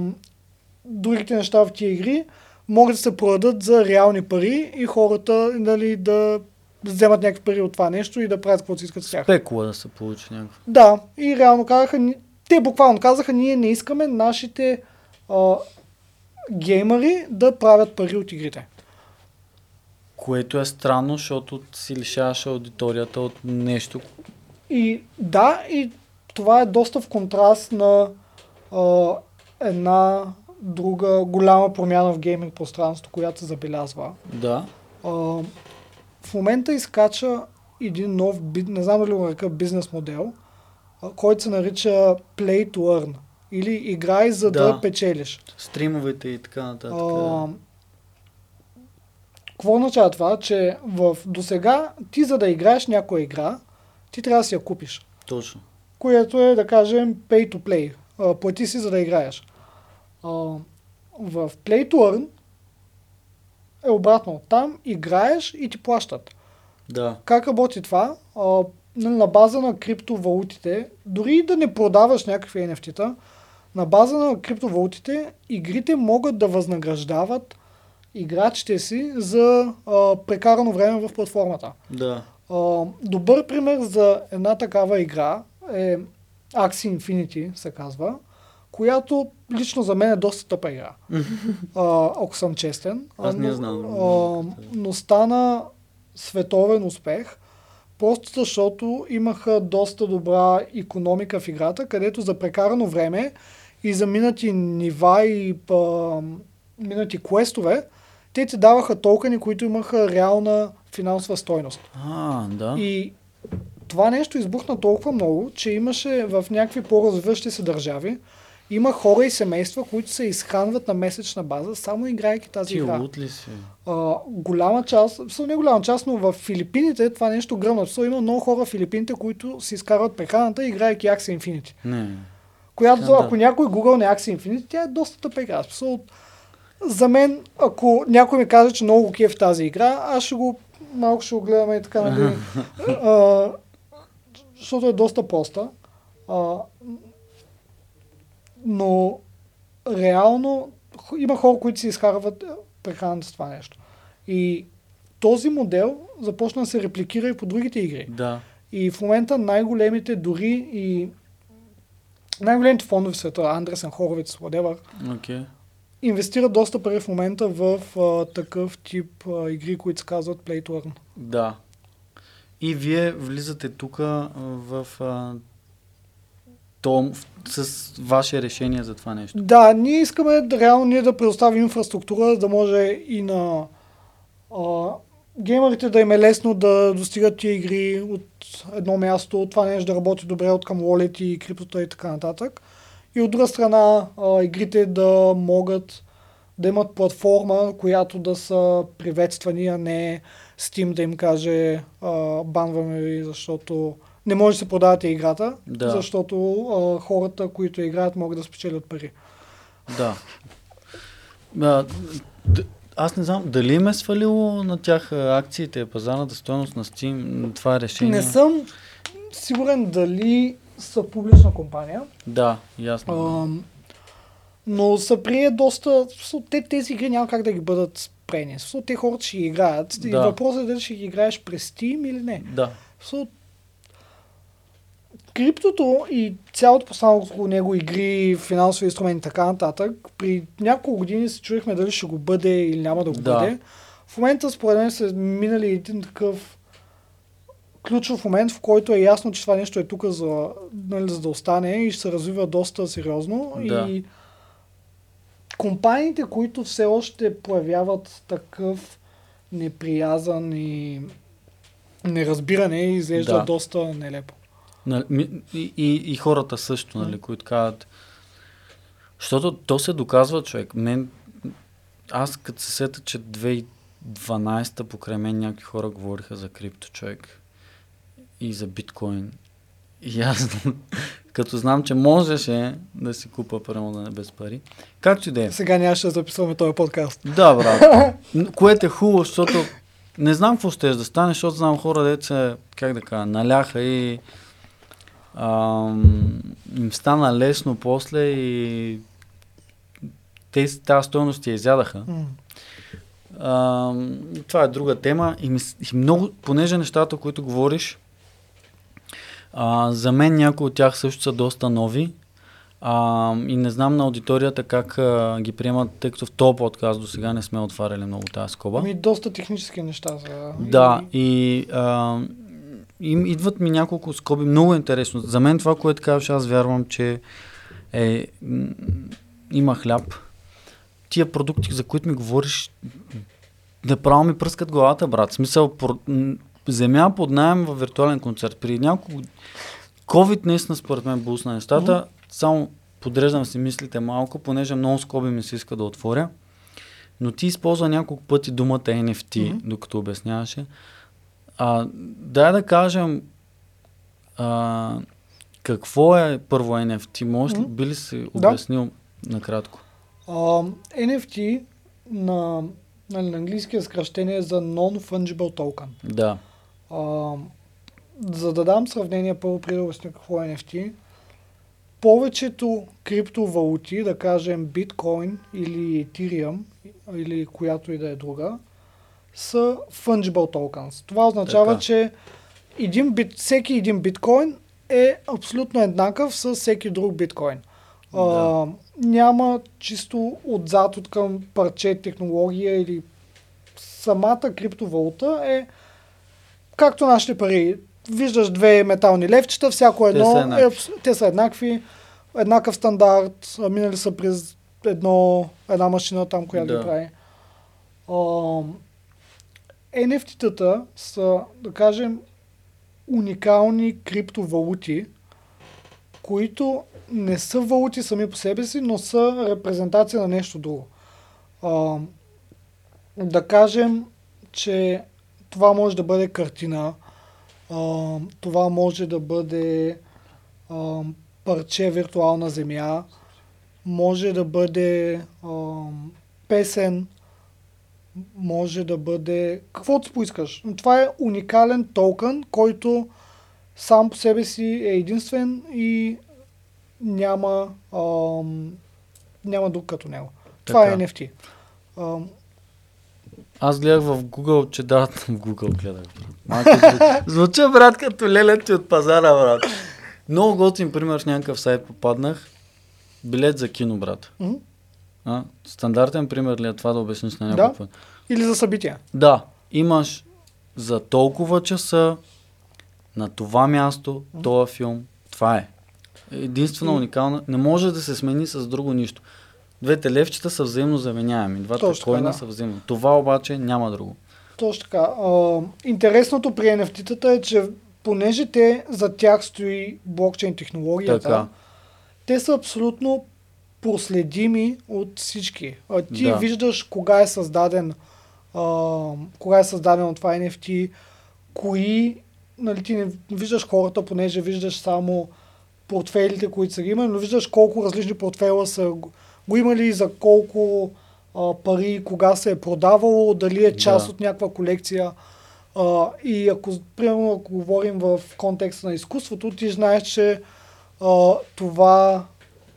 другите неща в тия игри могат да се продадат за реални пари и хората нали, да вземат някакви пари от това нещо и да правят каквото си искат с тях. Спекула да се получи някакво. Да, и реално казаха, те буквално казаха, ние не искаме нашите а, геймери да правят пари от игрите. Което е странно, защото си лишаваш аудиторията от нещо. И да, и това е доста в контраст на а, една друга голяма промяна в гейминг пространството, която се забелязва. Да. А, в момента изкача един нов, не знам дали го нарека бизнес модел, който се нарича Play to Earn. Или играй за да, Да. печелиш. Стримовете и така нататък. А, Какво означава това? Че в, до сега ти за да играеш някоя игра, ти трябва да си я купиш. Точно. Което е, да кажем, pay to play. А, плати си за да играеш. А, в play to earn е обратно. Там играеш и ти плащат. Да. Как работи това? А, нали, на база на криптовалутите, дори да не продаваш някакви NFT-та, на база на криптовалутите, игрите могат да възнаграждават играчите си за а, прекарано време в платформата. Да. А, добър пример за една такава игра е Axie Infinity, се казва, която лично за мен е доста тъпа игра. а, ако съм честен. Аз не знам. А, но стана световен успех, просто защото имаха доста добра економика в играта, където за прекарано време и за минати нива и а, минати квестове, те ти даваха токени, които имаха реална финансова стойност. А, да. И това нещо избухна толкова много, че имаше в някакви по-развиващи се държави, има хора и семейства, които се изхранват на месечна база, само играйки тази Ти игра. лут ли си? А, голяма част, всъщност не голяма част, но в Филипините това нещо гръмна. Всъщност има много хора в Филипините, които си изкарват прехраната, играйки Axie Infinity. Не. Която, да. ако някой Google не Axie Infinity, тя е доста тъпа игра. В за мен, ако някой ми каже, че много кеф тази игра, аз ще го малко ще го гледаме и така нали. [laughs] а, защото е доста проста. А, но реално има хора, които си изкарват е, прехраната с това нещо. И този модел започна да се репликира и по другите игри. Да. И в момента най-големите дори и най-големите фондове в света, Андресен, Хоровиц, whatever, Окей. инвестират доста пари в момента в а, такъв тип а, игри, които се казват Play to Earn. Да. И вие влизате тук в а, том, в, с ваше решение за това нещо. Да, ние искаме да, реално ние да предоставим инфраструктура, да може и на а, геймерите да им е лесно да достигат тия игри от едно място, това нещо да работи добре от към wallet и криптота и така нататък. И от друга страна, а, игрите да могат да имат платформа, която да са приветствани, а не Steam да им каже а, банваме ви, защото не може да се продавате играта, Да. защото а, хората, които играят, могат да спечелят пари. Да. А, д- аз не знам, дали им е свалило на тях а, акциите, пазарната стоеност на Steam, това решение? Не съм сигурен дали са публична компания, Да, ясно. ам, но са прие доста... Те, тези игри няма как да ги бъдат спрени. Те хората ще ги играят. И Да. въпросът е дали ще ги играеш през Steam или не. Да. Криптото и цялото постанало около него игри, финансови инструменти и така нататък, при няколко години се чуехме дали ще го бъде или няма да го Да. бъде. В момента според мен са минали един такъв ключов момент, в който е ясно, че това нещо е тук за, нали, за да остане и ще се развива доста сериозно. Да. И компаниите, които все още проявяват такъв неприязан и неразбиране, изглежда Да. доста нелепо. Нали, И, и, и хората също, нали, които казват. Защото то се доказва, човек. Мен, аз като се сета, че 2012-та покрай мен някакви хора говориха за крипто, човек. И за биткоин. И аз, [laughs] като знам, че можеше да си купа примерно да не без пари. Както и да е. Сега нямаше да записваме този подкаст. Да, брат. [laughs] Което е хубаво, защото не знам какво ще да стане, защото знам хора, деца, как да кажа, наляха и им стана лесно после и те тази стоеност я изядаха. М. Ам, това е друга тема и, ми, и много, понеже нещата, които говориш, а, за мен някои от тях също са доста нови а, и не знам на аудиторията как а, ги приемат, тъй като в този подкаст до сега не сме отваряли много тази скоба. Ами доста технически неща за... Да, и а, им, идват ми няколко скоби. Много интересно. За мен това, което казваш, аз вярвам, че е, м, има хляб. Тия продукти, за които ми говориш, направо ми пръскат главата, брат. В смисъл, про- земя под найем в виртуален концерт. При няколко... COVID наистина според мен бусна нещата. Само подреждам си мислите малко, понеже много скоби ми се иска да отворя. Но ти използва няколко пъти думата NFT, Мгм. докато обясняваше. А, дай да кажем а, какво е първо NFT. Може ли би ли си Да. обяснил накратко? А, NFT на, нали, на английския съкръщение е за Non-Fungible Token. Да. А, за да дам сравнение първо преди да обясня какво е NFT, повечето криптовалути, да кажем биткоин или Ethereum или която и да е друга, са fungible tokens. Това означава, Така. че един бит, всеки един биткоин е абсолютно еднакъв с всеки друг биткоин. А, Да. няма чисто отзад от към парче технология или самата криптовалута е както нашите пари. Виждаш две метални левчета, всяко едно са е, еднакви. абс- те са еднакви, еднакъв стандарт, а, минали са през едно, една машина там, която Да. ги прави. А, NFT-тата са, да кажем, уникални криптовалути, които не са валути сами по себе си, но са репрезентация на нещо друго. А, да кажем, че това може да бъде картина, а, това може да бъде а, парче виртуална земя, може да бъде а, песен, може да бъде каквото поискаш. Но това е уникален токен, който сам по себе си е единствен и няма, ам, няма друг като него. Това Така. е NFT. Ам, Аз гледах в Google, че дават [laughs] в Google гледах. Малко зву- Звуча, брат, като лелети от пазара, брат. Много готин пример в някакъв сайт попаднах. Билет за кино, брат. мгм. А? Стандартен пример ли е това да обясниш на Да. някой път? Или за събития. Да, имаш за толкова часа на това място, този филм. Това е. Единствена уникална. Не може да се смени с друго нищо. Двете левчета са взаимно заменяеми. Двата коина да. са взаимно. Това обаче няма друго. Точно така. А, интересното при NFT-тата е, че понеже те за тях стои блокчейн технологията, Така. те са абсолютно проследими от всички. А, ти Да. виждаш кога е създаден а, кога е създадено това NFT, кои, нали, ти не виждаш хората, понеже виждаш само портфейлите, които са ги имали, но виждаш колко различни портфела са го го имали, за колко а, пари, кога се е продавало, дали е част Да. от някаква колекция. А, и ако, примерно, ако говорим в контекста на изкуството, ти знаеш, че а, това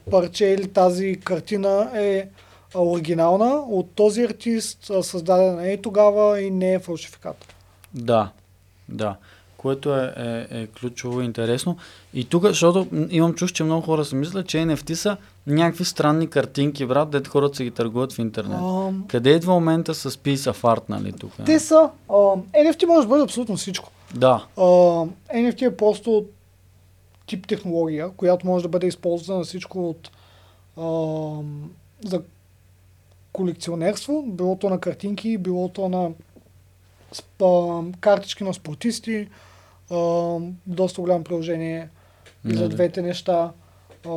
парче или тази картина е оригинална от този артист, създадена е тогава и не е фалшификат. Да, да. което е, е, е ключово и интересно. И тук, защото имам чуш, че много хора си мислят, че NFT са някакви странни картинки, брат, дето хората се ги търгуват в интернет. Ам, Къде идва момента с Piece of Art, нали, тук? те са... А, NFT може да бъде абсолютно всичко. Да, А, NFT е просто тип технология, която може да бъде използвана всичко от а, за колекционерство, било то на картинки, било то на спа, картички на спортисти, а, доста голямо приложение и за двете неща. А,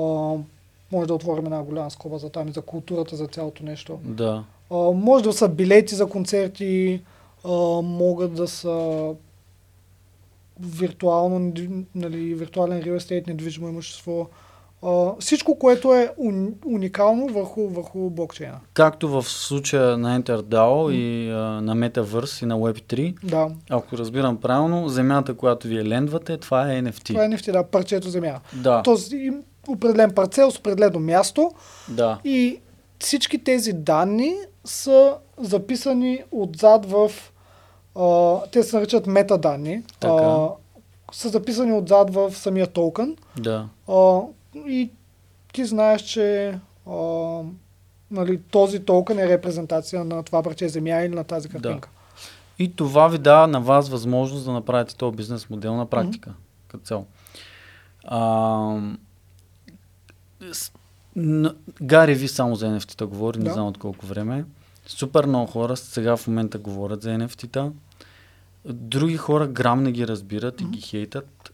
може да отворим една голяма скоба за там и за културата, за цялото нещо. да. А, може да са билети за концерти, а, могат да са виртуално, нали, виртуален real estate, недвижимо имущество. А, всичко, което е уни- уникално върху, върху блокчейна. Както в случая на EnterDAO и а, на Metaverse и на Web3, Да, ако разбирам правилно, земята, която вие лендвате, това е NFT. това е NFT, да, парчето земя. Да, Този им- определен парцел с определено място да, и всички тези данни са записани отзад в... А, те се наричат метаданни. Така. А, са записани отзад в самия токен. да. А, и ти знаеш, че а, нали, този токен е репрезентация на това парче земя или на тази картинка. И това ви дава на вас възможност да направите този бизнес модел на практика, като цяло. А, с- н- Гари ви само за NFT-та говори, не Да. знам от колко време. Супер много хора сега в момента говорят за NFT-та. Други хора грам не ги разбират и ги хейтат.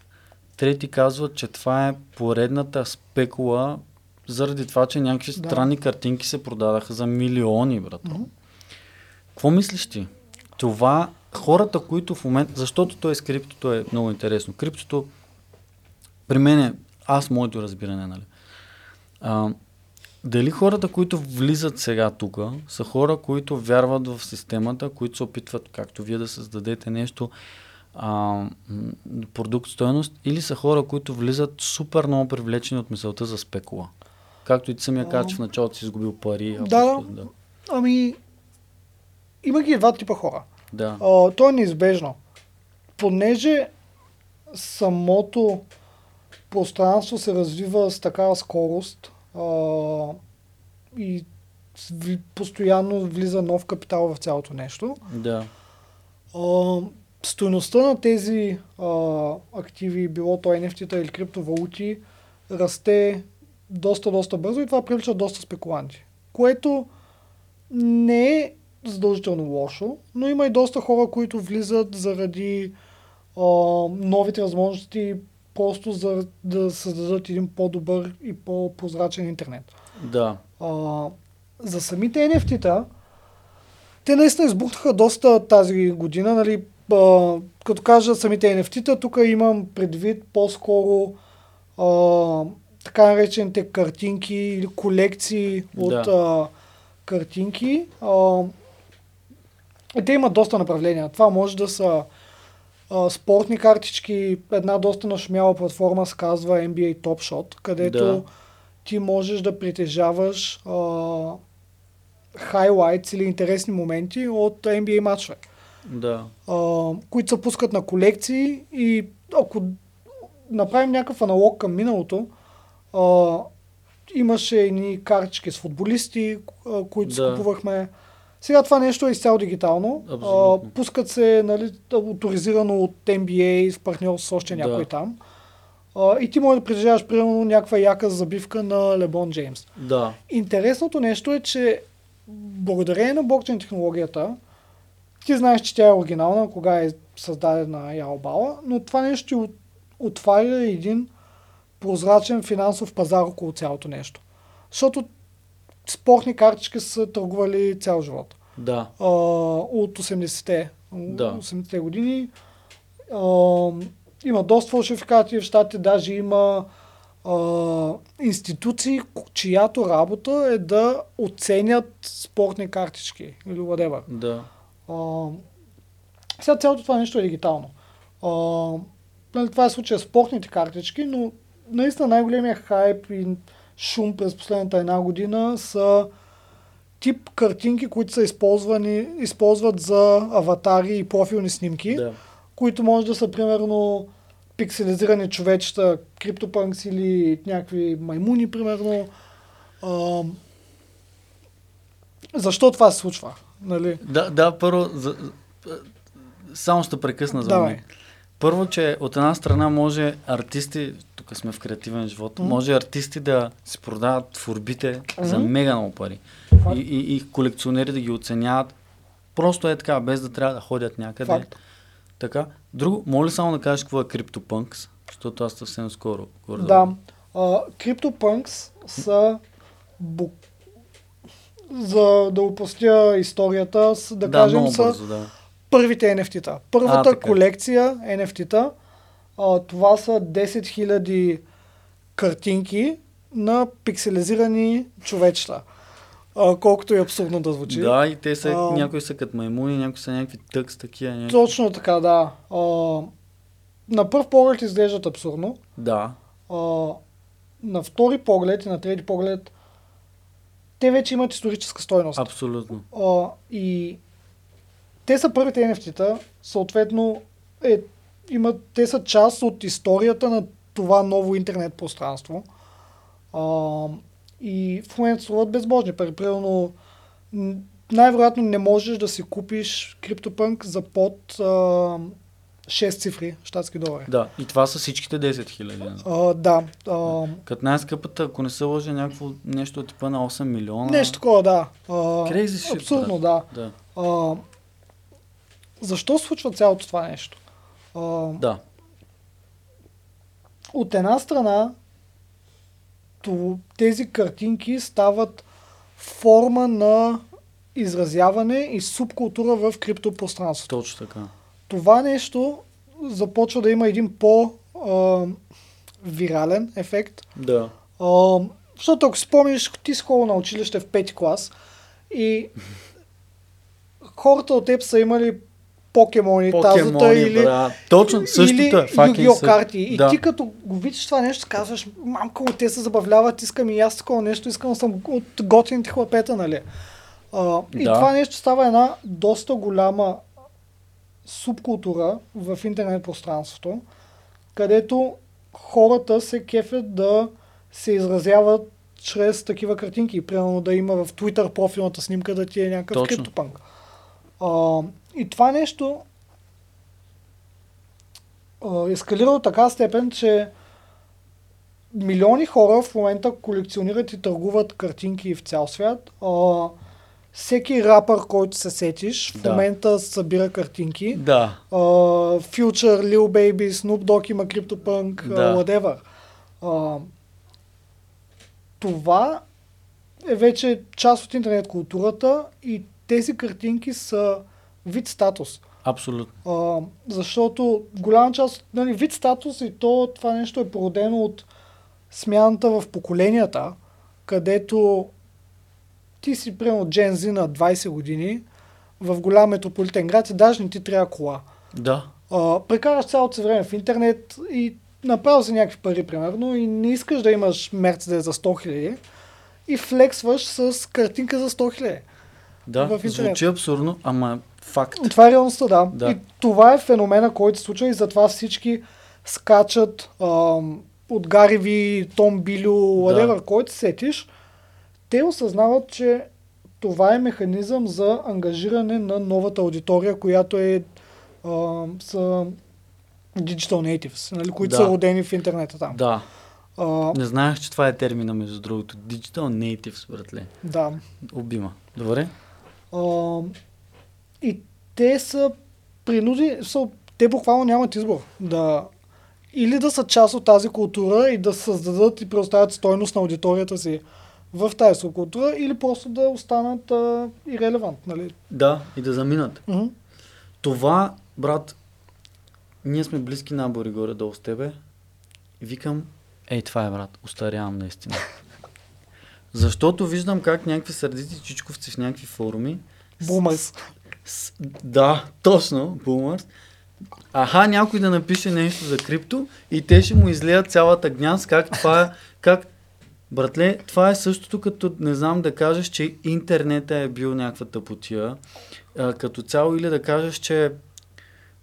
Трети казват, че това е поредната спекула заради това, че някакви Да. странни картинки се продадаха за милиони, брат. Мгм. Какво мислиш ти? Това хората, които в момента... Защото той с криптото е много интересно. Криптото, при мен е, аз моето разбиране, нали? А, дали хората, които влизат сега тук, са хора, които вярват в системата, които се опитват, както вие, да създадете нещо, а, продукт стоеност, или са хора, които влизат супер много привлечени от мисълта за спекула? Както и ти самия каза, че в началото си изгубил пари. Да, ще- да. Ами, има ги два типа хора. да. А, то е неизбежно. Понеже самото пространство се развива с такава скорост а, и постоянно влиза нов капитал в цялото нещо, Да. а, стойността на тези а, активи, било то NFT-та или криптовалути, расте доста, доста бързо и това привлича доста спекуланти. Което не е задължително лошо, но има и доста хора, които влизат заради а, новите възможности, просто за да създадат един по-добър и по-прозрачен интернет. Да. А, за самите NFT-та, те наистина избухнаха доста тази година, нали, а, като кажа самите NFT-та, тук имам предвид по-скоро а, така наречените картинки или колекции от Да. а, картинки. А, те имат доста направления. Това може да са а, спортни картички, една доста нашумяла платформа се казва NBA Top Shot, където Да. ти можеш да притежаваш хайлайтс или интересни моменти от NBA матчове, Да. а, които се пускат на колекции и ако направим някакъв аналог към миналото, а, имаше едни картички с футболисти, а, които Да. да. Сега това нещо е изцяло дигитално. А, пускат се нали, авторизирано от NBA в партньор с още Да. някой там. А, и ти можеш да притежаваш примерно някаква яка забивка на Лебон Джеймс. Да. Интересното нещо е, че благодарение на блокчейн технологията, ти знаеш, че тя е оригинална, кога е създадена Ялбала, но това нещо ти отваря един прозрачен финансов пазар около цялото нещо. Защото спортни картички са търгували цял живот. Да. А, от 80-те, Да. 80-те години. А, има доста фалшификати в щатите, даже има а, институции, чиято работа е да оценят спортни картички или whatever. Да. А, сега цялото това нещо е дигитално. А, нали, това е случая с спортните картички, но наистина най-големия хайп и шум през последната една година са тип картинки, които са използвани, използват за аватари и профилни снимки. Да. които може да са примерно пикселизирани човечета, криптопанкс или някакви маймуни, примерно. А, защо това се случва? Нали? Да, да, първо, за, само ще прекъсна за момент. Първо, че от една страна може артисти, тук сме в креативен живот, Мгм. може артисти да си продават творбите за Мгм. мега много пари. И, и, и колекционери да ги оценяват. Просто е така, без да трябва да ходят някъде. Факт. Така. Друго, моля само да кажеш какво е CryptoPunks, защото аз съвсем скоро горе Да. А, CryptoPunks са бу... за да опустя историята, с, да, да кажем, са бързо, да. първите NFT-та. Първата А, така. колекция NFT-та, а, това са 10 000 картинки на пикселизирани човечета. А, колкото и абсурдно да звучи. Да, и те са, А. някои са като маймуни, някои са някакви тъкс, такива. Някакви... Точно така, да. А, на първ поглед изглеждат абсурдно. Да, А, на втори поглед и на трети поглед те вече имат историческа стойност. абсолютно. А, и те са първите NFT-та, съответно е, имат, те са част от историята на това ново интернет пространство. А, и в момента струват безбожни пари. Примерно, най-вероятно не можеш да си купиш CryptoPunk за под а, 6 цифри щатски долари. Да, и това са всичките 10 хиляди. Да. А, Като най-скъпата, ако не се лъжа, някакво нещо от типа на 8 милиона. нещо такова, да. А, shit, абсурдно, да. Да, А, защо случва цялото това нещо? А, да, От една страна, тези картинки стават форма на изразяване и субкултура в криптопространството. точно така. Това нещо започва да има един по а, вирален ефект. Да. А, защото ако спомниш, ти си ходил на училище в пети клас и хората от теб са имали покемони, тазата Покемони, или брат. Точно, същото е. Yu-Gi-Oh карти. И да. ти като го видиш това нещо, казваш, мамка, те се забавляват, искам и аз такова нещо, искам да съм от готините хлапета, нали? А, и Да. това нещо става една доста голяма субкултура в интернет пространството, където хората се кефят да се изразяват чрез такива картинки. Примерно да има в Twitter профилната снимка да ти е някакъв криптопанк. А, и това нещо а, ескалира до така степен, че милиони хора в момента колекционират и търгуват картинки в цял свят. А, всеки рапър, който се сетиш, в Да. момента събира картинки. Да, Future, Lil Baby, Snoop Dogg има CryptoPunk, Да. whatever. А, това е вече част от интернет културата и тези картинки са вид статус. абсолютно. А, защото голяма част, нали, вид статус и то това нещо е породено от смяната в поколенията, където ти си, примерно, Z на 20 години, в голям метрополитен град и даже не ти трябва кола. Да, А, прекараш цялото си време в интернет и направил си някакви пари, примерно, и не искаш да имаш Мерцедес за 100 000 и флексваш с картинка за 100 000. да. Звучи абсурдно, ама факт. Това е реалността, да. Да. И това е феномена, който се случва и затова всички скачат ам, от Гари Ви, Том Билю, whatever, Да. който се сетиш. Те осъзнават, че това е механизъм за ангажиране на новата аудитория, която е ам, са digital natives, нали, които Да. са родени в интернета там. Да. А, Не знаех, че това е термина, между другото. Digital natives, братле. да. Обима. Добре? А, и те са принуди, са, те буквално нямат избор. Да, или да са част от тази култура и да създадат и предоставят стойност на аудиторията си в тази субкултура, или просто да останат а, ирелевант. Нали? Да, и да заминат. Мгм. Това, брат, ние сме близки набори горе-долу с тебе. Викам, ей, това е, брат, устарявам наистина. [laughs] Защото виждам как някакви сърдити чичковци в някакви форуми. Бумърс. Да, точно, бумърс. Аха, някой да напише нещо за крипто и те ще му излеят цялата гняз, как това е, как... Братле, това е същото като, не знам, да кажеш, че интернета е бил някаква тъпотия, а, като цяло, или да кажеш, че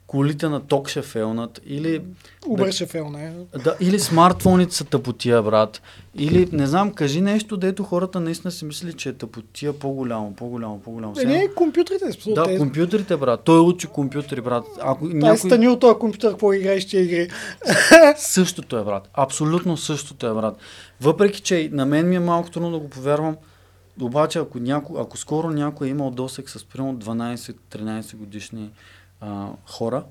колите на ток ще фелнат, или, Да. ще фелне. да, или смартфоните са тъпотия, брат. Или, не знам, кажи нещо, дето хората наистина си мисли, че е тъпотия по-голямо, по-голямо, по-голямо. Е, не, компютрите. смисъл, да, те- компютрите, брат. Той учи компютри, брат. Ако Ай, някой... стани от този компютър, какво играеш тия игри. [laughs] Същото е, брат. Абсолютно същото е, брат. Въпреки, че на мен ми е малко трудно да го повярвам, обаче ако, няко, ако скоро някой е имал досек с примерно 12-13 годишни а, хора,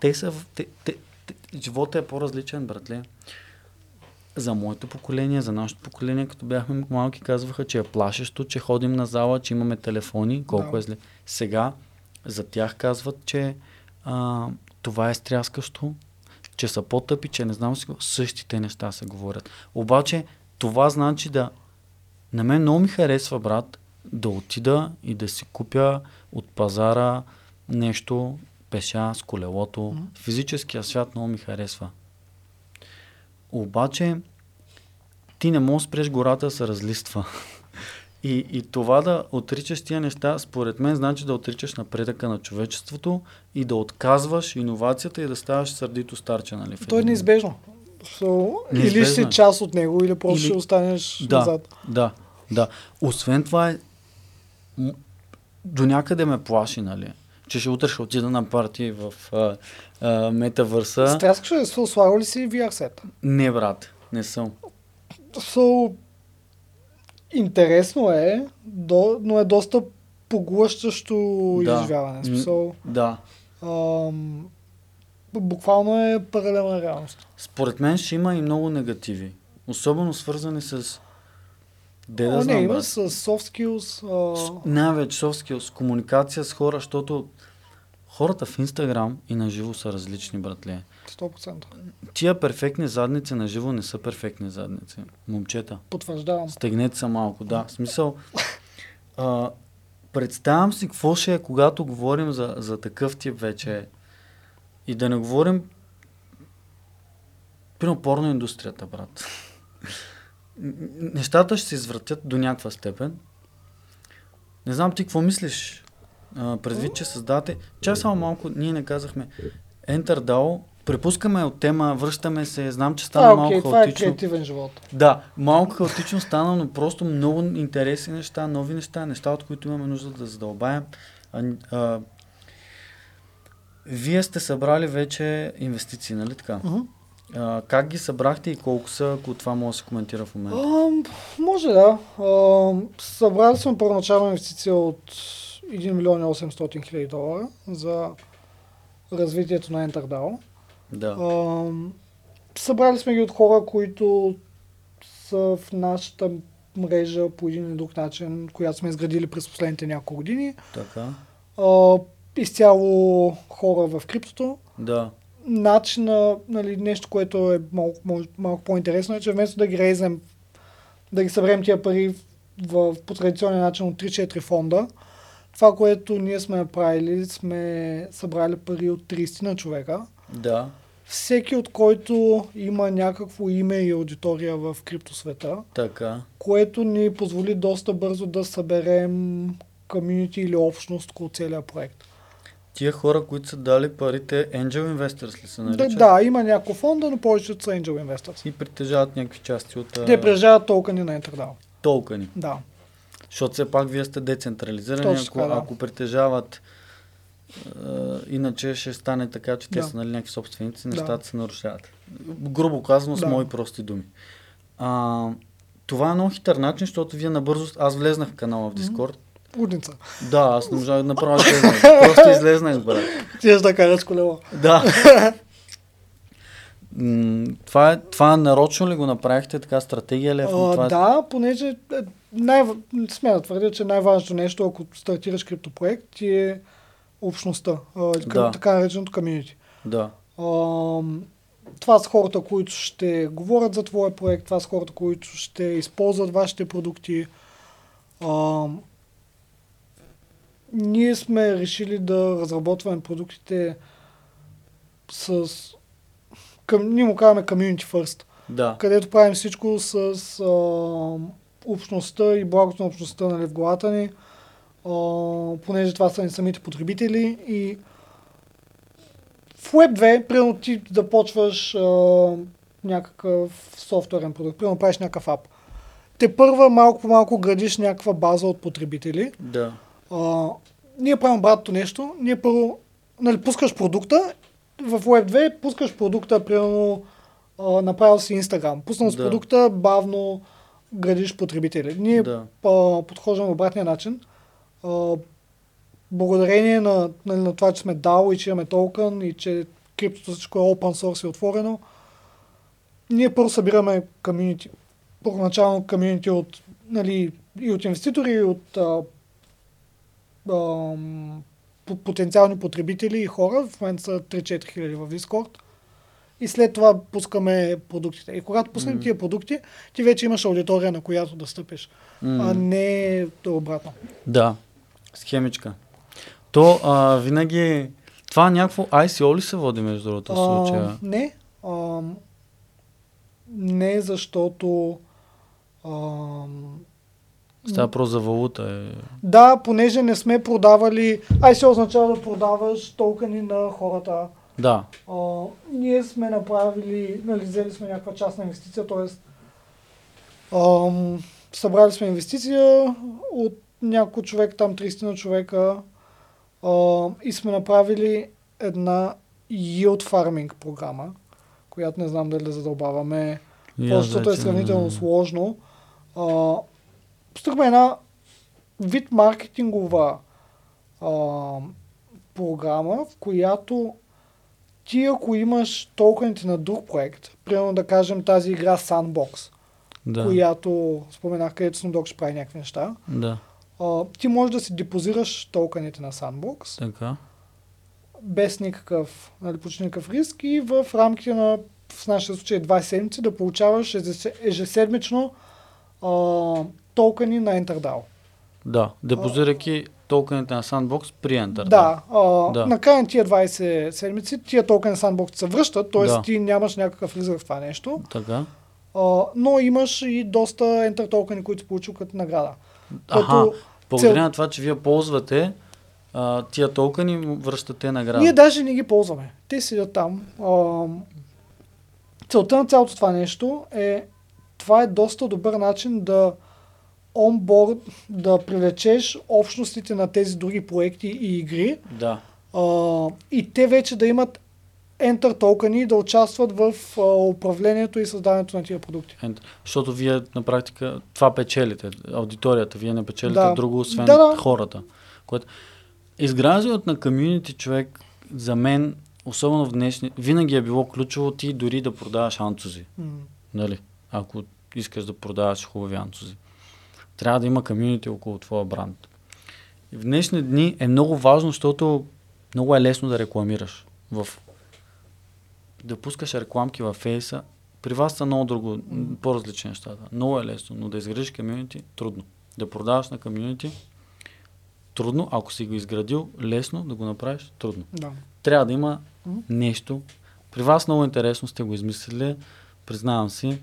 те са... Те, те, те, живота е по-различен, братле. За моето поколение, за нашето поколение, като бяхме малки, казваха, че е плашещо, че ходим на зала, че имаме телефони, колко Да. е зле. Сега за тях казват, че а, това е стряскащо, че са по-тъпи, че не знам си какво. Същите неща се говорят. Обаче това значи да... На мен много ми харесва, брат, да отида и да си купя от пазара нещо, пеша с колелото. Физическия свят много ми харесва. Обаче ти не можеш спреш гората да се разлиства. [laughs] И, и това да отричаш тия неща, според мен, значи да отричаш напредъка на човечеството и да отказваш иновацията и да ставаш сърдито старче, нали? То е един- неизбежно. So, или Неизбежно си е. част от него, или просто Или- ще останеш Да. назад. Да, да. Освен това е... До някъде ме плаши, нали? Че ще утре ще отида на парти в а, а, метавърса. Стряскаш ли, so, слагал ли си VR сет? Не, брат, не съм. So, интересно е, до, но е доста поглъщащо Да. изживяване. Смисъл, Да. ам, буквално е паралелна реалност. Според мен ще има и много негативи. Особено свързани с... Де да О, знам, не, има брат. с soft skills. А, Най-вече soft skills, комуникация с хора, защото хората в Инстаграм и на живо са различни, братле. 100%. Тия перфектни задници на живо не са перфектни задници. Момчета. Потвърждавам. Стегнете се малко, да. В смисъл, а, представям си какво ще е, когато говорим за, за такъв тип вече. И да не говорим Примерно порно индустрията, брат. Нещата ще се извратят до някаква степен. Не знам ти какво мислиш. А, предвид, че създавате... Чай само малко, ние не казахме. Enter DAO, препускаме от тема, връщаме се, знам, че стана Това е малко окей, това е хаотично. креативен живот. Да, малко хаотично стана, но просто много интересни неща, нови неща, неща, от които имаме нужда да задълбаем. А, а, вие сте събрали вече инвестиции, нали така? Мгм. А, как ги събрахте и колко са, ако това може да се коментира в момента? Ам, може да. Ам, събрали сме първоначална инвестиция от 1 милион и 800 хиляди долара за развитието на EnterDAO. Да. Ам, събрали сме ги от хора, които са в нашата мрежа по един или друг начин, която сме изградили през последните няколко години. Така. А, изцяло хора в криптото. Да. Начина, нали, нещо, което е малко, малко, малко по-интересно е, че вместо да ги рейзем, да ги съберем тия пари в, по традиционен начин от 3-4 фонда, това, което ние сме направили, сме събрали пари от 30 на човека. Да. Всеки от който има някакво име и аудитория в криптосвета, Така. което ни позволи доста бързо да съберем комьюнити или общност около целия проект. Тия хора, които са дали парите, Angel Investors ли са Да, наричат? да, има няколко фонда, но повечето са Angel Investors. И притежават някакви части от Те прежават токени на EnterDAO. толкани. Да. Защото все пак вие сте децентрализирани, Точно ако, да. ако притежават а, иначе ще стане така, че те Да. са нали, някакви собственици, Да. нещата се нарушават. Грубо казано, с Да. мои прости думи. А, това е много хитър начин, защото вие набързо... Аз влезнах в канала в Дискорд. Удница. Да, аз не можах да направя. Просто излезнах, брат. Ти да караш колело. Да. Това, е, това нарочно ли го направихте, така стратегия ли е? А, това е- да, понеже е, най- сме да твърдя, че най-важното нещо, ако стартираш криптопроект, ти е общността, а, Да. така нареченото комьюнити. Да. Ам, това са хората, които ще говорят за твоя проект, това са хората, които ще използват вашите продукти. Ние сме решили да разработваме продуктите с... Към, ние му казваме Community First, Да. където правим всичко с ам, общността и благото на общността нали, в главата ни, а, понеже това са ни самите потребители и в Web 2, примерно ти да почваш а, някакъв софтуерен продукт, примерно правиш някакъв ап. Те първа малко по малко градиш някаква база от потребители. Да. А, ние правим обратното нещо. Ние първо нали, пускаш продукта, в Web 2 пускаш продукта, примерно а, направил си Instagram. Пуснал с Да. продукта, бавно градиш потребители. Ние Да. а, подхождаме обратния начин. А, благодарение на, нали, на това, че сме DAO и че имаме токен и че криптото всичко е open source и отворено, ние първо събираме комьюнити, първоначално комьюнити от, нали, и от инвеститори, и от а, по- потенциални потребители и хора. В момента са 3-4 хиляди в Discord. И след това пускаме продуктите. И когато пуснем Мгм. тия продукти, ти вече имаш аудитория, на която да стъпиш. М. А не обратно. Да, схемичка. То а, винаги... Това някакво ICO ли се води между другото случая? А, не. А, не, защото... А, Става просто за валута. Е. да, понеже не сме продавали... Ай се означава да продаваш токени на хората. Да, А, ние сме направили, нали, взели сме някаква частна инвестиция, т.е. събрали сме инвестиция от няколко човек, там 30 на човека а, и сме направили една yield farming програма, която не знам дали да задълбаваме, аз защото е сравнително не- сложно. А, Постъпахме една вид маркетингова а, програма, в която ти ако имаш токените на друг проект, примерно да кажем тази игра Sandbox, Да, която споменах, където Snoop ще прави някакви неща, да, а, ти можеш да си депозираш токените на Sandbox така. без никакъв, нали, почти никакъв риск и в рамките на, в нашия случай 20 седмици, да получаваш ежесе- ежеседмично а, токени на EnterDAO. Да, депозирайки токените на Sandbox при Enter. Да, а, Да. накрая на тия 20 седмици, тия токени на Sandbox се връщат, т.е. Да. ти нямаш някакъв риск в това нещо, Така. а, но имаш и доста Enter токени, които си получил като награда. Аха, Като благодарение цел- на това, че вие ползвате а, тия токени, връщате награда. Ние даже не ги ползваме. Те седят там. А, целта на цялото това нещо е това е доста добър начин да онборд, да привлечеш общностите на тези други проекти и игри Да, а, и те вече да имат Enter токени да участват в а, управлението и създаването на тия продукти. Ent- защото вие на практика това печелите, аудиторията, вие не печелите Да. друго, освен Да, да. хората. Което... Изграждането на комьюнити човек, за мен, особено в днешни, винаги е било ключово ти дори да продаваш анцузи. М. Нали? Ако искаш да продаваш хубави анцузи. Трябва да има комьюнити около твоя бранд. И в днешни дни е много важно, защото много е лесно да рекламираш. В... Да пускаш рекламки във фейса, при вас са много друго, по-различни нещата. Много е лесно, но да изградиш комьюнити, трудно. Да продаваш на комьюнити, трудно. Ако си го изградил, лесно да го направиш, трудно Да. трябва да има нещо. При вас много интересно сте го измислили, признавам си.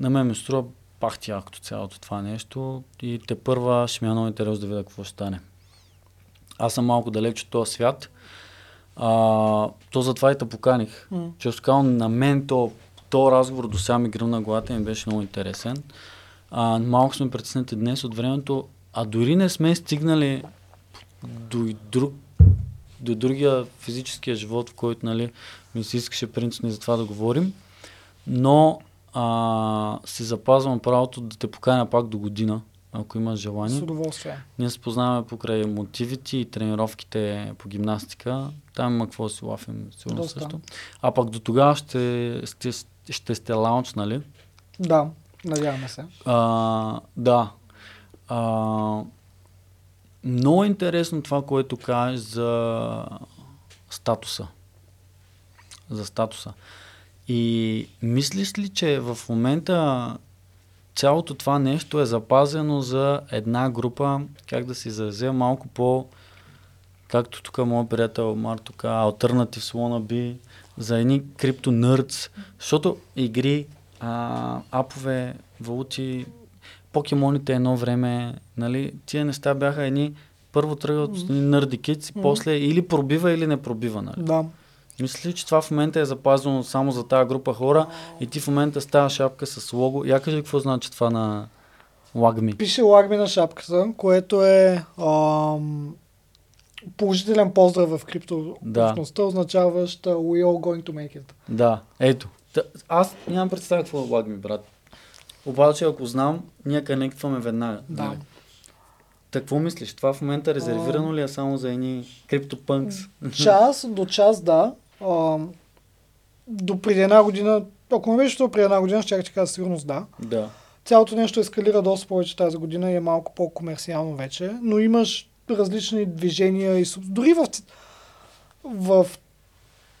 На мен ми струва пах якото цялото това нещо и те първа ще ми е много интересно да видя какво ще стане. Аз съм малко далеч от този свят. А, то затова и те поканих. М. Често казвам, на мен то, то разговор до сега ми гръмна главата и ми беше много интересен. А, малко сме притеснати днес от времето, а дори не сме стигнали до, друг, до другия физическия живот, в който нали, ми се искаше принципно и за това да говорим, но а, си запазвам правото да те поканя пак до година, ако имаш желание. С удоволствие. Ние се познаваме покрай мотивите и тренировките по гимнастика. Там има какво да си лафим, сигурно Доста. също. А пък до тогава ще, ще, ще сте лаунч, нали? Да, надяваме се. А, да. А, много е интересно това, което кажеш за статуса. За статуса. И мислиш ли, че в момента цялото това нещо е запазено за една група, как да се изразя, малко по, както тук моят приятел Марто каза, Alternative Wannabe, за едни крипто нърдс, защото игри, а, апове, валути, покемоните едно време, нали, тия неща бяха едни, първо тръгват от нърди кици, Мгм. после или пробива, или не пробива, нали. Да. Мислиш ли, че това в момента е запазено само за тази група хора и ти в момента става шапка с лого? Я кажи какво значи това на лагми. Пише лагми на шапката, което е ам, положителен поздрав в крипто Да. означаващ uh, we all going to make it. Да, ето. Та, аз нямам представа какво е лагми, брат. Обаче, ако знам, ние конектваме веднага. Да. нали? Какво мислиш? Това в момента резервирано ли е само за едни криптопънкс? Час до час, да. Ам, до преди една година, ако не беше това преди една година, ще ти кажа сигурност да. Да. Цялото нещо ескалира доста повече тази година и е малко по-комерциално вече, но имаш различни движения и дори в, в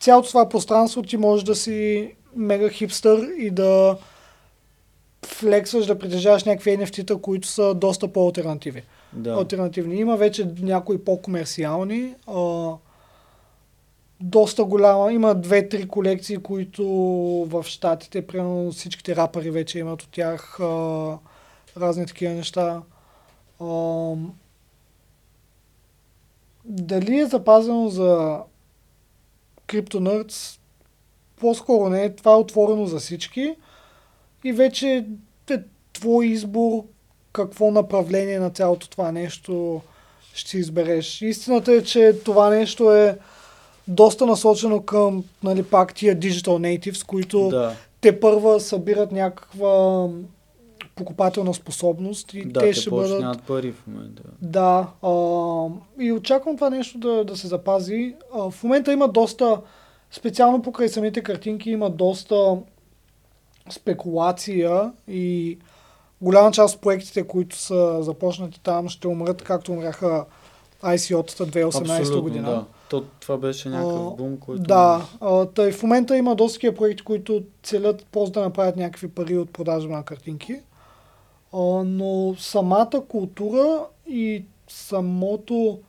цялото това пространство ти можеш да си мега хипстър и да флексваш, да притежаваш някакви NFT-та, които са доста по-алтернативи. Да. Альтернативни. Има вече някои по-комерциални. А, доста голяма. Има две-три колекции, които в Штатите, примерно всичките рапъри вече имат от тях а, разни такива неща. А, дали е запазено за CryptoNerds? По-скоро не. Това е отворено за всички. И вече е твой избор какво направление на цялото това нещо ще избереш. Истината е, че това нещо е доста насочено към, нали, пак тия digital natives, които Да. те първа събират някаква покупателна способност и Да, те те, ще бъдат... пари в момента. Да, а, и очаквам това нещо да, да се запази. А, в момента има доста, специално покрай самите картинки, има доста спекулация и голяма част от проектите, които са започнати там, ще умрат, както умряха ICO-тата 2018 Абсолютно, година. да. То, това беше някакъв бум, който... Да, а, тъй в момента има доста такива проекти, които целят просто да направят някакви пари от продажба на картинки. А, но самата култура и самото,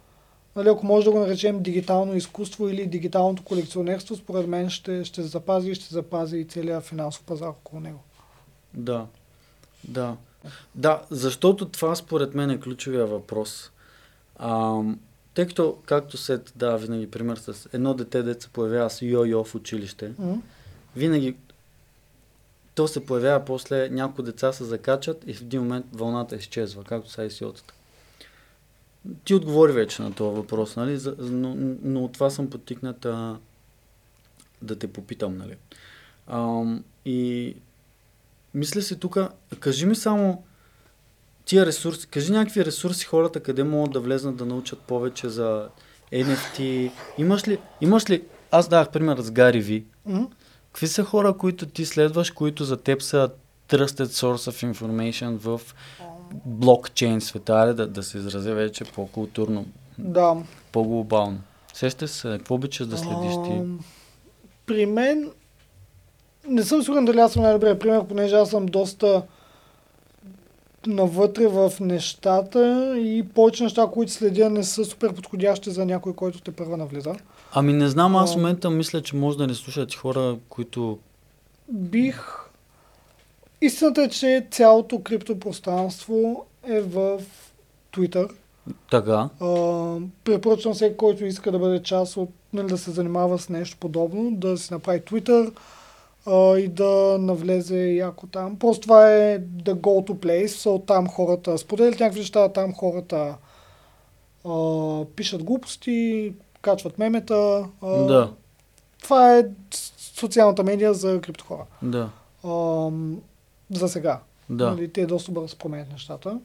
нали, ако може да го наречем дигитално изкуство или дигиталното колекционерство, според мен ще, ще запази и ще запази и целият финансов пазар около него. Да. Да. Да, защото това според мен е ключовия въпрос. А, тъй като, както се да, винаги пример с едно дете, дете се появява с йо-йо в училище, М? винаги то се появява после, някои деца се закачат и в един момент вълната изчезва, както са и сиотата. Ти отговори вече на този въпрос, нали? Но, но от това съм потикнат а, да те попитам, нали? А, и мисля си тук, кажи ми само тия ресурси, кажи някакви ресурси хората, къде могат да влезнат да научат повече за NFT. Имаш ли, имаш ли, аз давах пример с Гари Ви. Какви са хора, които ти следваш, които за теб са trusted source of information в блокчейн света, Айде да, да се изразя вече по-културно, Да. по-глобално. Сеща се, какво обичаш да следиш ти? При мен не съм сигурен дали аз съм най-добрият пример, понеже аз съм доста навътре в нещата и повече неща, които следя, не са супер подходящи за някой, който те първа навлиза. Ами не знам, аз в момента мисля, че може да не слушат хора, които... Бих... Истината е, че цялото криптопространство е в Twitter. Така, А, препоръчвам всеки, който иска да бъде част от, нали, да се занимава с нещо подобно, да си направи Twitter а, и да навлезе яко там. Просто това е the go-to place, so, там хората споделят някакви неща, там хората а, пишат глупости, качват мемета. А, да, Това е социалната медия за криптохора. да, А, за сега. да. Нали, те доста бързо се променят нещата.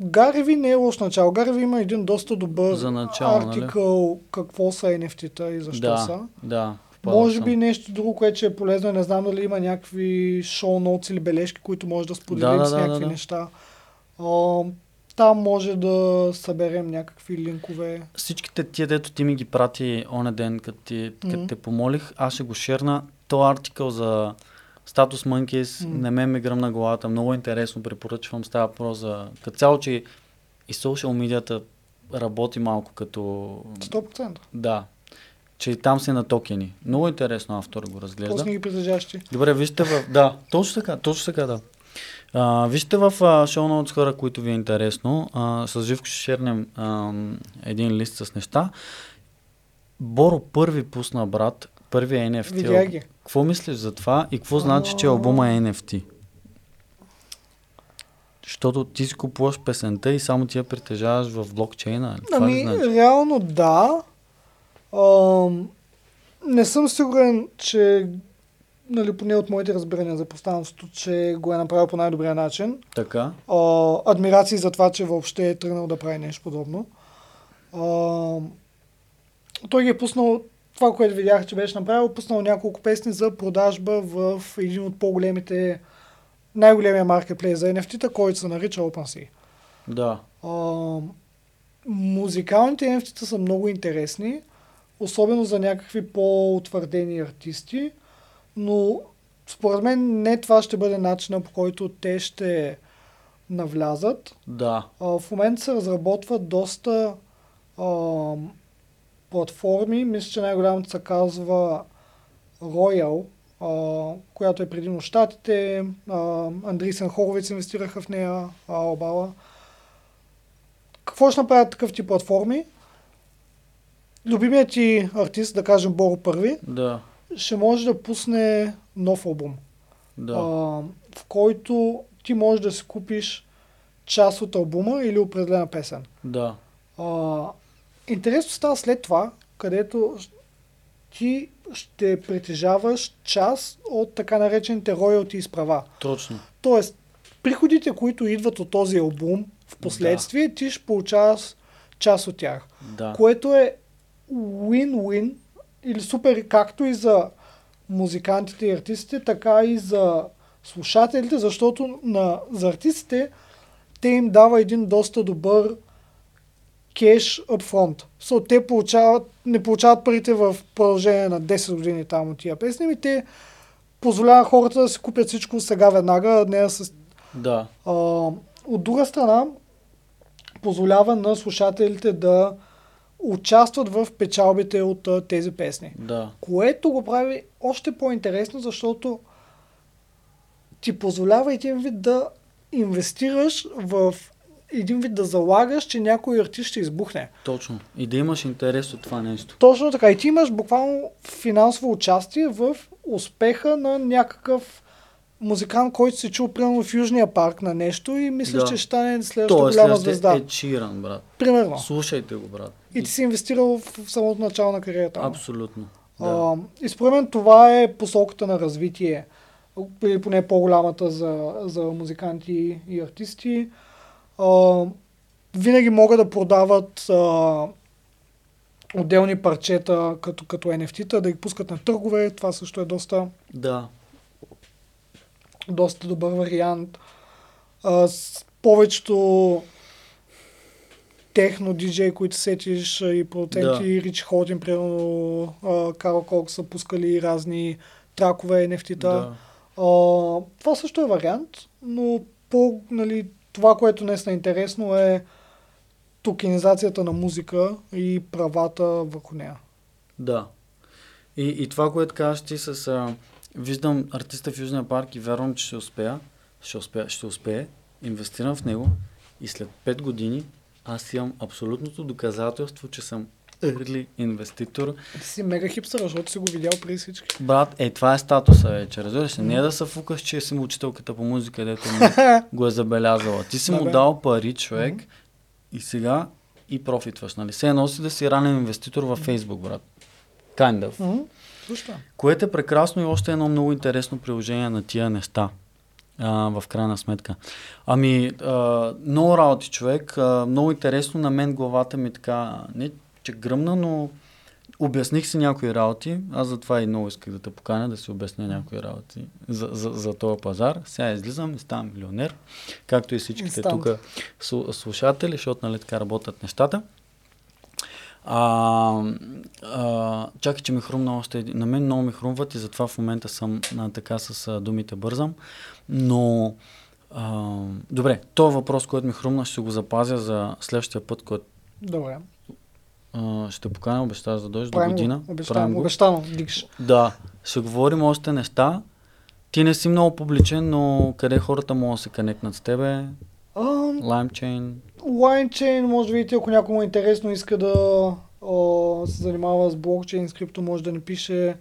Гареви не е лош начало. Гареви има един доста добър За начало, нали? артикъл какво са NFT-та и защо да, са. да. Впадал Може съм. би нещо друго, което ще е полезно. Не знам дали има някакви шоу ноутс или бележки, които може да споделим Да, да, с някакви да, да. неща. А, там може да съберем някакви линкове. Всичките тия, дето ти ми ги прати оня ден, като, ти, Мгм. те помолих, аз ще го шерна. То артикъл за Status Monkeys М. не ме ми гръмна главата. Много интересно препоръчвам. Става въпрос за... Като цяло, че и социал медията работи малко като... 100%. Да. Че и там си на токени. Много интересно автор го разглежда. После ги притежащи. Добре, вижте в... Да, точно така, точно така, да. А, вижте в а, шоу ноутс хора, които ви е интересно. А, с Живко ще шернем а, един лист с неща. Боро първи пусна, брат, първия NFT. Видя ги. Какво мислиш за това и какво значи, че албума е NFT? Защото ти си купуваш песента и само ти я притежаваш в блокчейна. нали? Ами, значи? реално да. Ам, не съм сигурен, че нали, поне от моите разбирания за пространството, че го е направил по най-добрия начин. Така? А, адмирации за това, че въобще е тръгнал да прави нещо подобно. А, той ги е пуснал това, което видях, че беше направил, пуснал няколко песни за продажба в един от по-големите, най-големия маркетплейс за NFT-та, който се нарича OpenSea. Да. А, музикалните NFT-та са много интересни, особено за някакви по-утвърдени артисти, но според мен не това ще бъде начина по който те ще навлязат. Да. А, в момента се разработват доста а, платформи. Мисля, че най-голямата се казва Royal, а, която е предимно. А, Андрисен Хоровиц инвестираха в нея, Албала. Какво ще направят такъв тип платформи? Любимият ти артист, да кажем Боро Първи, Да. ще може да пусне нов албум Да. а, в който ти можеш да си купиш част от албума или определена песен. Да. А, интересно става след това, където ти ще притежаваш част от така наречените роялти и права. Точно. Тоест, приходите, които идват от този албум, в последствие ти ще получаваш част от тях. Да. Което е win-win или супер както и за музикантите и артистите, така и за слушателите, защото на, за артистите те им дава един доста добър кеш upfront. So, те получават, не получават парите в продължение на 10 години там от тия песни, ми те позволяват хората да си купят всичко сега веднага, не да се Да. а, от друга страна, позволява на слушателите да участват в печалбите от а, тези песни. Да. Което го прави още по-интересно, защото ти позволява един вид да инвестираш в един вид да залагаш, че някой артист ще избухне. Точно. И да имаш интерес от това нещо. Точно така. И ти имаш буквално финансово участие в успеха на някакъв музикант, който се чул примерно в Южния парк на нещо и мислиш, Да. че ще стане следващата Той е голяма звезда. Ед Ширан, брат. Примерно. Слушайте го, брат. И ти си инвестирал в самото начало на кариерата. Абсолютно. Да. А, и според мен това е посоката на развитие, или поне по-голямата за, за музиканти и артисти. А, винаги могат да продават а, отделни парчета като, като NFT-та, да ги пускат на търгове. Това също е доста, Да. Доста добър вариант. А, с повечето техно диджей, които сетиш и продуценти, Рич Холдин, примерно Карл Кок са пускали разни тракове, NFT-та. Да. А, това също е вариант, но по, нали, това, което днес е интересно е токенизацията на музика и правата върху нея. Да. И, и това, което казваш ти с... А, виждам артиста в Южния парк и вярвам, че ще успея. Ще успее, ще успее. Инвестирам в него и след 5 години аз имам абсолютното доказателство, че съм early инвеститор. Ти си мега хипстър, защото си го видял при всички. Брат, е, това е статуса вече, разбираш ли? Не е да се фукаш, че си учителката по музика, дето ми [laughs] го е забелязала. Ти си Да, му бе. дал пари, човек, и сега и профитваш, нали? Все едно си да си ранен инвеститор във Фейсбук, брат. Kind of. Което е прекрасно и още едно много интересно приложение на тия неща. А, в крайна сметка. Ами, а, много работи човек. А, много интересно на мен главата ми така, не че гръмна, но обясних си някои работи. Аз затова и много исках да те поканя да си обясня някои работи за, за, за този пазар. Сега излизам и ставам милионер, както и всичките тук слу- слушатели, защото нали така работят нещата. А, а, чакай, че ми хрумна още един. На мен много ми хрумват и затова в момента съм а, така с а, думите бързам. Но, а, добре, този въпрос, който ми хрумна, ще го запазя за следващия път, който Добре. а, ще поканя, обещаваш да дойдеш до Правим година. го. Правим Обещавам. Обещано. Дикш. Да, ще говорим още неща. Ти не си много публичен, но къде хората могат да се конектнат с тебе? LimeChain. LineChain, може да видите, ако някой му е интересно, иска да а, се занимава с блокчейн, с крипто, може да ни пише.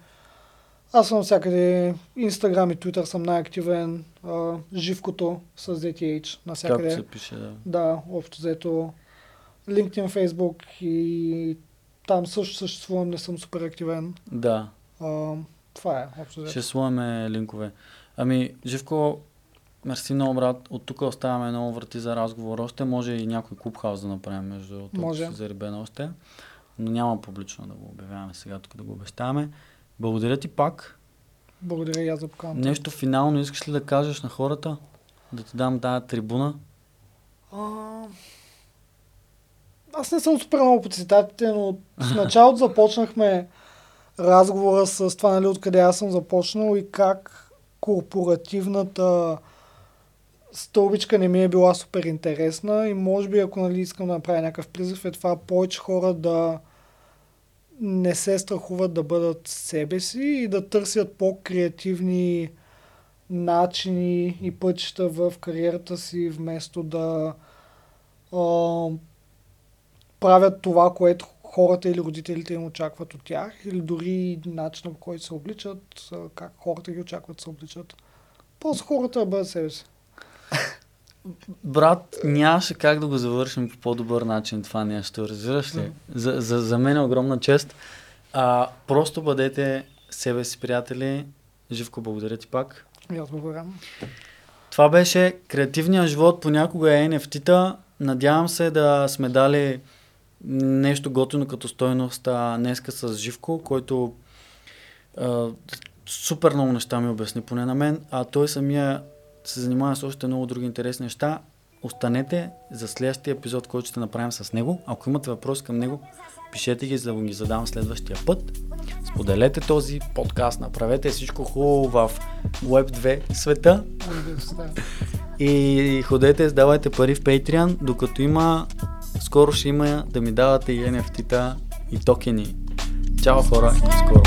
Аз съм всякъде, Инстаграм и Твитър съм най-активен, а, живкото с ZTH навсякъде. Както се пише, да. Да, общо взето. LinkedIn, Facebook и там също съществувам, не съм супер активен. Да, А, това е, общо взето. ще слагаме линкове. Ами, Живко, мерси много, брат. От тук оставяме много врати за разговор. Още може и някой клубхаус да направим, между другото, Може. на още. Но няма публично да го обявяваме сега, тук да го обещаваме. Благодаря ти пак. Благодаря и аз за поканата. Нещо финално искаш ли да кажеш на хората? Да ти дам тази трибуна? А, аз не съм супер много по цитатите, но в началото [laughs] започнахме разговора с това, нали, откъде аз съм започнал и как корпоративната стълбичка не ми е била супер интересна и може би ако нали, искам да направя някакъв призив е това повече хора да не се страхуват да бъдат себе си и да търсят по-креативни начини и пътища в кариерата си, вместо да а, правят това, което хората или родителите им очакват от тях, или дори начина по който се обличат, как хората ги очакват се обличат. Просто хората да бъдат себе си. Брат, нямаше как да го завършим по по-добър начин това нещо, разбираш ли? За, за, за мен е огромна чест. А, просто бъдете себе си, приятели. Живко, благодаря ти пак. И аз благодаря. Това беше креативният живот, понякога е NFT-та. Надявам се да сме дали нещо готино като стойност а, днеска с Живко, който а, супер много неща ми обясни, поне на мен, а той самия се занимава с още много други интересни неща. Останете за следващия епизод, който ще направим с него. Ако имате въпроси към него, пишете ги, за да ги задам следващия път. Споделете този подкаст, направете всичко хубаво в Web 2 света и ходете, давайте пари в Patreon, докато има, скоро ще има да ми давате и NFT-та и токени. Чао хора и до скоро!